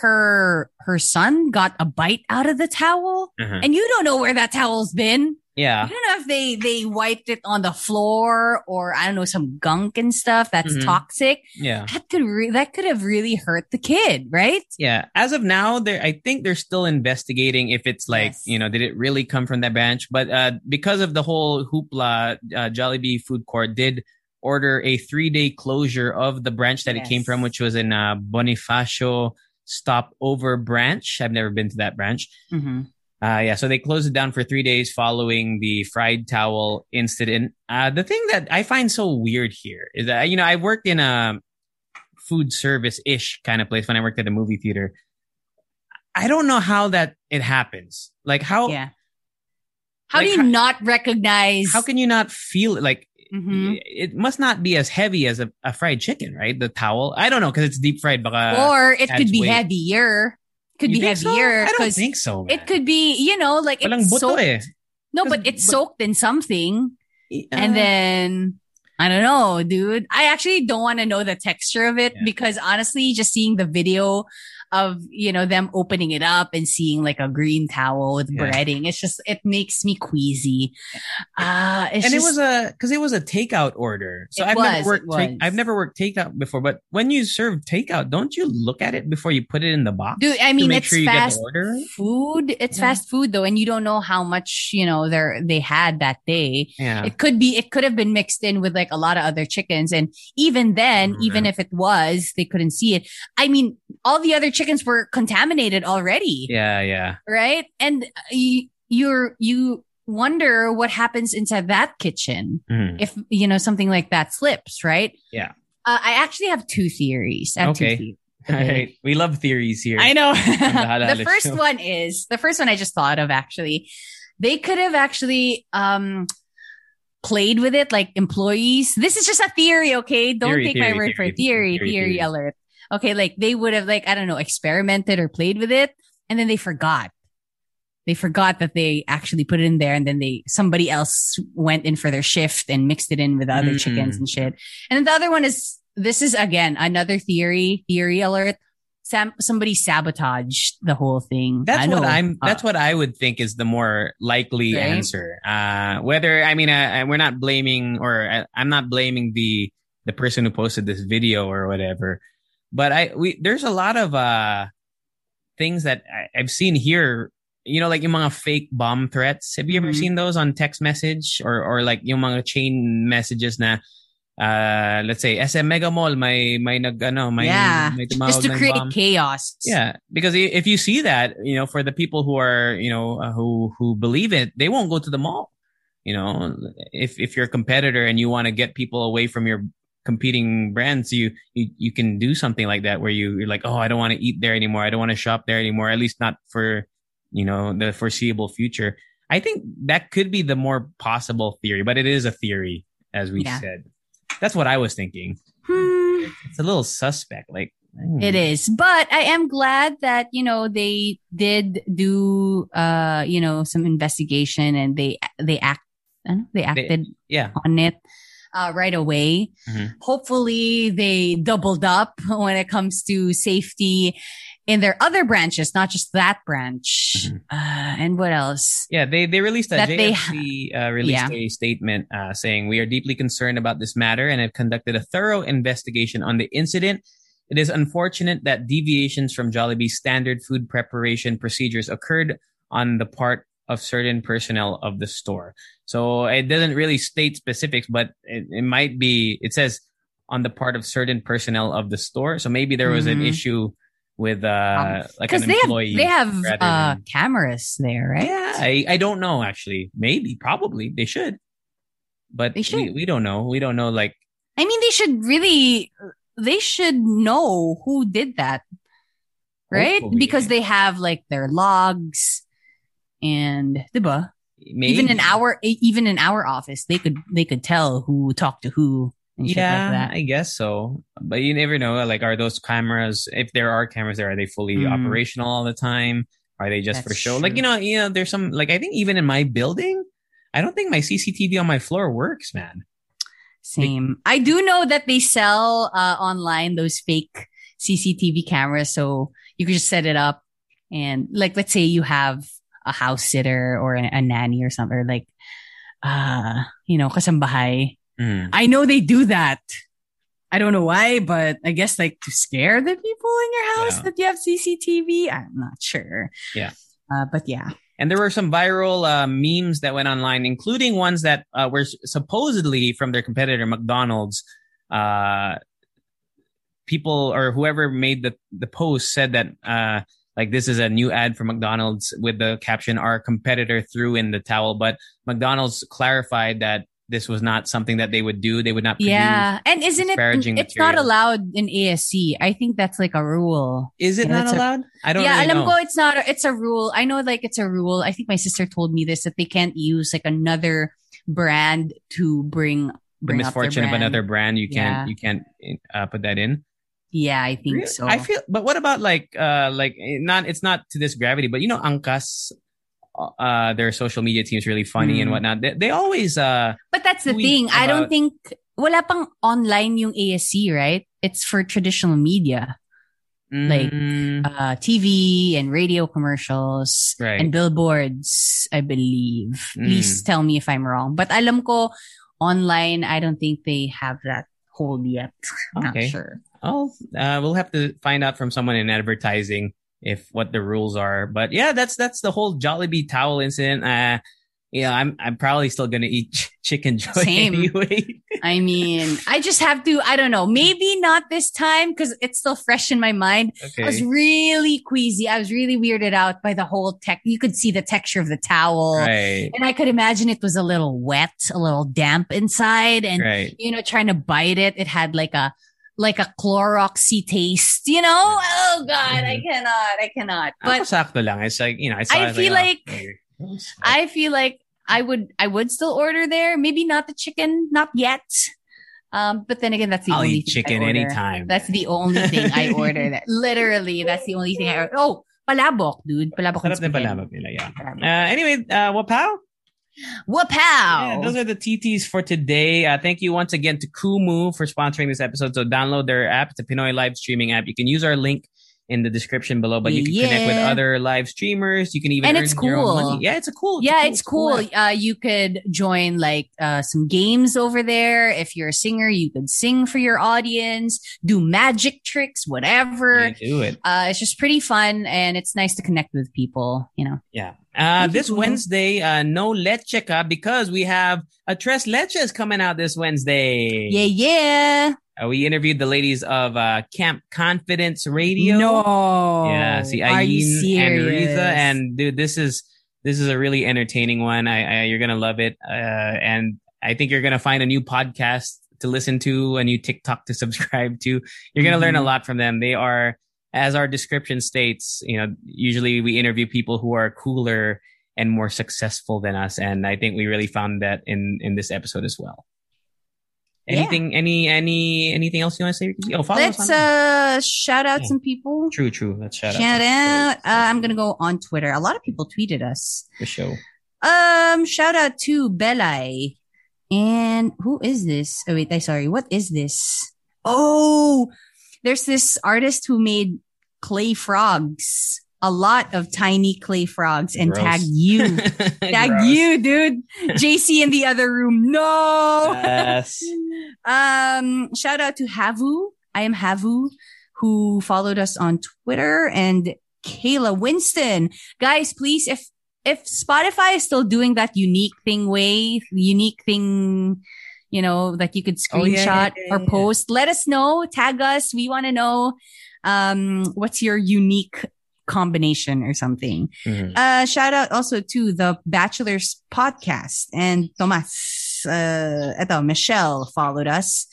her her son got a bite out of the towel uh-huh. and you don't know where that towel's been. Yeah. I don't know if they they wiped it on the floor or I don't know some gunk and stuff that's mm-hmm. toxic. Yeah. That could re- that could have really hurt the kid, right? Yeah. As of now, they I think they're still investigating if it's like, yes. you know, did it really come from that bench? But uh because of the whole hoopla, uh, Jollibee food court did order a three day closure of the branch that it came from, which was in uh, Bonifacio Stopover branch. I've never been to that branch. Mhm. Uh, yeah, so they closed it down for three days following the fried towel incident. Uh, the thing that I find so weird here is that, you know, I worked in a food service ish kind of place when I worked at a movie theater. I don't know how that it happens. Like how Yeah. How Like, do you how- not recognize? how can you not feel it? Like Mhm. it must not be as heavy as a, a fried chicken, right? The towel. I don't know because it's deep fried. Or it could be weight. heavier. Could You be think so? heavier I don't think so. Man. it could be, you know, like Walang it's soaked. eh. No, but it's but- soaked in something. and Uh, then I don't know, dude. I actually don't want to know the texture of it Yeah. because honestly, just seeing the video of you know them opening it up and seeing like a green towel with Yeah. breading, it's just it makes me queasy. Uh it's and just, it was a because it was a takeout order. So I've was, never worked. Take. I've never worked takeout before. But when you serve takeout, don't you look at it before you put it in the box? dude. I mean, it's sure fast food. It's Yeah. fast food though, and you don't know how much you know they they had that day. Yeah, It could be, it could have been mixed in with like a lot of other chickens. And even then, Mhm. even if it was, they couldn't see it. I mean, all the other chickens were contaminated already. yeah, yeah. Right. And you, you're, you wonder what happens inside that kitchen Mhm. if, you know, something like that slips, right? Yeah. Uh, I actually have two theories. Have Okay. two theories. Right, we love theories here. I know. Halal the first show. one is the first one I just thought of actually. They could have actually um played with it like employees. This is just a theory, okay? Don't Theory, take my theory, word for theory, it. Theory, theory, theory. alert. Okay, like they would have like I don't know, experimented or played with it and then they forgot. They forgot that they actually put it in there and then they somebody else went in for their shift and mixed it in with other Mm. chickens and shit. And then the other one is this is again another theory, theory alert. Sam, somebody sabotaged the whole thing. That's I what I'm. uh, That's what I would think is the more likely Right? answer. Uh, whether I mean, uh, we're not blaming, or uh, I'm not blaming the the person who posted this video or whatever. But I we there's a lot of uh things that I, I've seen here. You know, like yung mga fake bomb threats. Have you ever Mhm. seen those on text message or or like yung mga chain messages na uh let's say SM Megamall may may nag ano may yeah, may just to create bomb. chaos. Yeah, because if you see that, you know, for the people who are, you know, uh, who who believe it, they won't go to the mall. You know, if if you're a competitor and you want to get people away from your competing brands, you you you can do something like that where you you're like, oh, I don't want to eat there anymore. I don't want to shop there anymore. At least not for you know the foreseeable future. I think that could be the more possible theory, but it is a theory, as we Yeah. said. That's what I was thinking. Hmm. It's a little suspect, like. hmm. It is, but I am glad that you know they did do uh you know some investigation and they they act ano, they acted Yeah. on it uh, right away. Mhm. Hopefully, they doubled up when it comes to safety in their other branches, not just that branch. Mhm. Uh, and what else? Yeah, they they released a That they- JFC uh, released a statement uh, saying we are deeply concerned about this matter and have conducted a thorough investigation on the incident. It is unfortunate that deviations from Jollibee's standard food preparation procedures occurred on the part of certain personnel of the store. So it doesn't really state specifics, but it, it might be. It says on the part of certain personnel of the store. So maybe there was an Mhm. issue with uh like Because an they have employee. they have uh, than- cameras there, right? yeah, I, I don't know actually. Maybe, probably they should, but They should. We, we don't know. We don't know. Like, I mean, they should really, they should know who did that, right? Hopefully. Because they have like their logs and, diba? maybe Even in our, even in our office, they could, they could tell who talked to who and shit yeah, like that. I guess so. But you never know. Like, are those cameras? If there are cameras there, are they fully Mm. operational all the time? Are they just for That's show? Like, you know, you know, there's some. Like, I think even in my building, I don't think my CCTV on my floor works, man. Same. I do know that they sell uh, online those fake CCTV cameras, so you can just set it up and, like, let's say you have a house sitter or a, a nanny or something, or like, uh, you know, kasambahay. Mm. I know they do that. I don't know why, but I guess like to scare the people in your house Yeah. that you have CCTV. I'm not sure. Yeah. Uh, but yeah. And there were some viral uh, memes that went online, including ones that uh, were supposedly from their competitor McDonald's. Uh, people or whoever made the the post said that uh, like this is a new ad for McDonald's with the caption "Our competitor threw in the towel," but McDonald's clarified that this was not something that they would do. They would not. Yeah, and isn't it? disparaging It's not allowed in ASC. I think that's like a rule. Is it Yeah, not allowed? I don't know. yeah, really alam know. ko it's not. a- It's a rule. I know, like it's a rule. I think my sister told me this that they can't use like another brand to bring the bring up their misfortune of another brand, you can't Yeah. you can't uh, put that in. Yeah, I think Really? so. I feel, but what about like, uh, like eh, not, it's not to this gravity, but you know, Angkas, uh, their social media team is really funny and Mm. whatnot. They, they always, uh, But that's the thing. I don't think wala pang online yung ASC, right? It's for traditional media, Like, mm, uh, TV and radio commercials Right. and billboards, I believe. Mm. Please tell me if I'm wrong. But alam ko, online, I don't think they have that hold yet. I'm Okay. Not sure. Oh, uh, we'll have to find out from someone in advertising if what the rules are. But yeah, that's, that's the whole Jollibee towel incident. Uh, yeah, I'm, I'm probably still going to eat ch- Chickenjoy Same. anyway. I mean, I just have to, I don't know, maybe not this time because it's still fresh in my mind. Okay. I was really queasy. I was really weirded out by the whole tech. You could see the texture of the towel. Right. And I could imagine it was a little wet, a little damp inside. And, Right. you know, trying to bite it, it had like a, like a Cloroxy taste, you know? Oh God, I Mhm. cannot, I cannot. But But sakto lang. It's like, you know, I, I feel oh, like- I feel like I would, I would still order there. Maybe not the chicken, not yet. Um, but then again, that's the I'll only eat chicken anytime. That's the only thing I order. That literally, that's the only thing I order. Oh, palabok, dude. Palabok. Sarap palabok nila, yeah. Palabok. Uh, anyway, uh, wapow? Wapow! Yeah, those are the TTs for today. Uh, thank you once again to Kumu for sponsoring this episode. So download their app. It's a Pinoy live streaming app. You can use our link in the description below, but you can connect with other live streamers. You can even And earn it's cool. money. Yeah, it's a cool. yeah, a it's cool. app. Uh, you could join like uh, some games over there. If you're a singer, you could sing for your audience, do magic tricks, whatever. You do it. Uh, it's just pretty fun, and it's nice to connect with people. You know. Yeah. Uh, this. Wednesday, uh, no leche ka because we have a Tres Leches coming out this Wednesday. Yeah, yeah. Uh, we interviewed the ladies of uh, Camp Confidence Radio. No. Yeah, see, Aileen and? Riza, and dude, this is this is a really entertaining one. I, I you're gonna love it, uh, and I think you're gonna find a new podcast to listen to, a new TikTok to subscribe to. You're gonna learn a Mhm. lot from them. They are, as our description states, you know, usually we interview people who are cooler and more successful than us, and I think we really found that in in this episode as well. Yeah. Anything, any, any, anything else you want to say? Oh, follow Let's us on uh shout out Yeah. some people. True, true. Let's shout, Shout out out. Uh, I'm gonna go on Twitter. A lot of people tweeted us. the show. Um, shout out to Belai. And who is this? Oh wait, I sorry. What is this? Oh, there's this artist who made clay frogs. A lot of tiny clay frogs and Gross. tagged you. Tag you, dude. JC in the other room. No. Yes. Um, shout out to Havu. I am Havu, who followed us on Twitter, and Kayla Winston. Guys, please, if if Spotify is still doing that unique thing way, unique thing, you know, like you could Oh, yeah, screenshot yeah, yeah, or post, let us know. Tag us. We want to know um what's your unique combination or something. Mhm. Uh, shout out also to the Bachelor's podcast and Tomas, uh, eto, Michelle followed us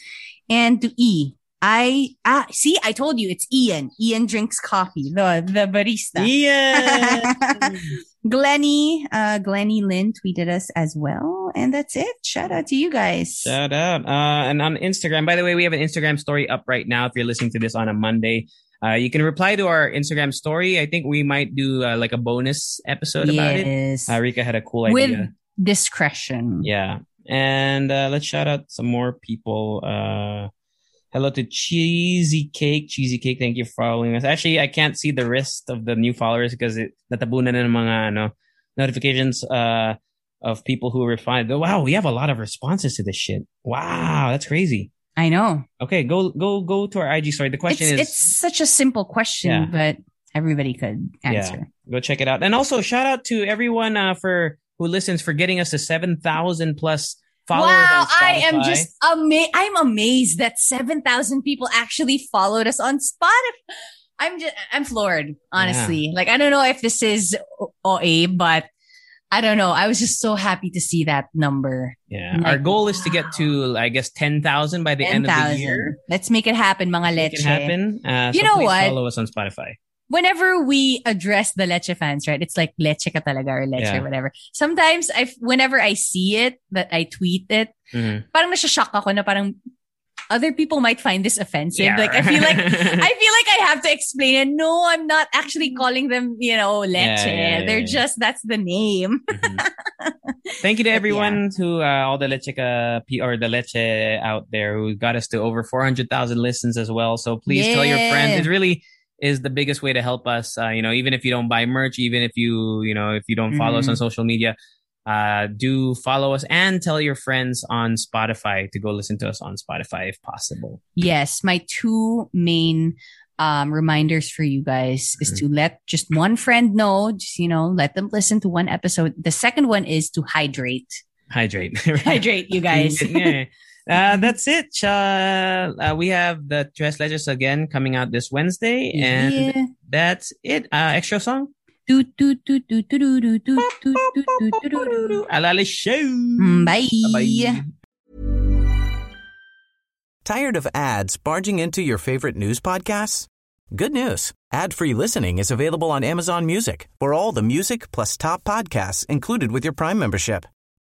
and to E. I, ah, see, I told you it's Ian. Ian drinks coffee, the, the barista. Yeah. Glenny, uh, Glenny Lynn tweeted us as well. And that's it. Shout out to you guys. Shout out. Uh, and on Instagram, by the way, we have an Instagram story up right now. If you're listening to this on a Monday, uh, you can reply to our Instagram story. I think we might do uh, like a bonus episode about it. Uh, Rica had a cool idea. With discretion. Yeah. And uh, let's shout out some more people. Uh, hello to Cheesy Cake. Cheesy Cake, thank you for following us. Actually, I can't see the rest of the new followers because it natabunan na ng mga ano, notifications uh, of people who responded. Wow, we have a lot of responses to this shit. Wow, that's crazy. I know. Okay, go go go to our IG story. The question It's, is it's such a simple question, Yeah. but everybody could answer. go check it out. And also shout out to everyone uh, for who listens for getting us to seven thousand plus Wow, I am just amazed. I'm amazed that 7,000 people actually followed us on Spotify. I'm just, I'm floored, honestly. Like, I don't know if this is OA, but I don't know. I was just so happy to see that number. yeah. Like, Our goal is to get to I guess ten thousand by the end of the year. Let's make it happen, mga Make leche. it happen. Uh, You so know what? Follow us on Spotify. Whenever we address the leche fans, right? It's like leche ka talaga or leche Yeah. or whatever. Sometimes I, whenever I see it, that I tweet it, Mhm. parang nasha-shock ako na parang other people might find this offensive. Yeah. Like I feel like I feel like I have to explain it. No, I'm not actually calling them, you know, leche. Yeah, yeah, They're just that's the name. Mhm. Thank you to everyone to uh, all the Lechica P or the Leche out there who got us to over 400,000 listens as well. So please tell your friends. It really is the biggest way to help us. Uh, you know, even if you don't buy merch, even if you, you know, if you don't follow us Mhm. on social media, uh, do follow us and tell your friends on Spotify to go listen to us on Spotify if possible. Yes, my two main um, reminders for you guys is Mm-hmm. to let just one friend know, just you know, let them listen to one episode. The second one is to hydrate. Hydrate. Hydrate, you guys. yeah that's it. Uh, uh, we have the Tres Leches again coming out this Wednesday, and yeah. that's it. extra song. Bye. Bye. Tired of ads barging into your favorite news podcasts? Good news! Ad-free listening is available on Amazon Music for all the music plus top podcasts included with your Prime membership.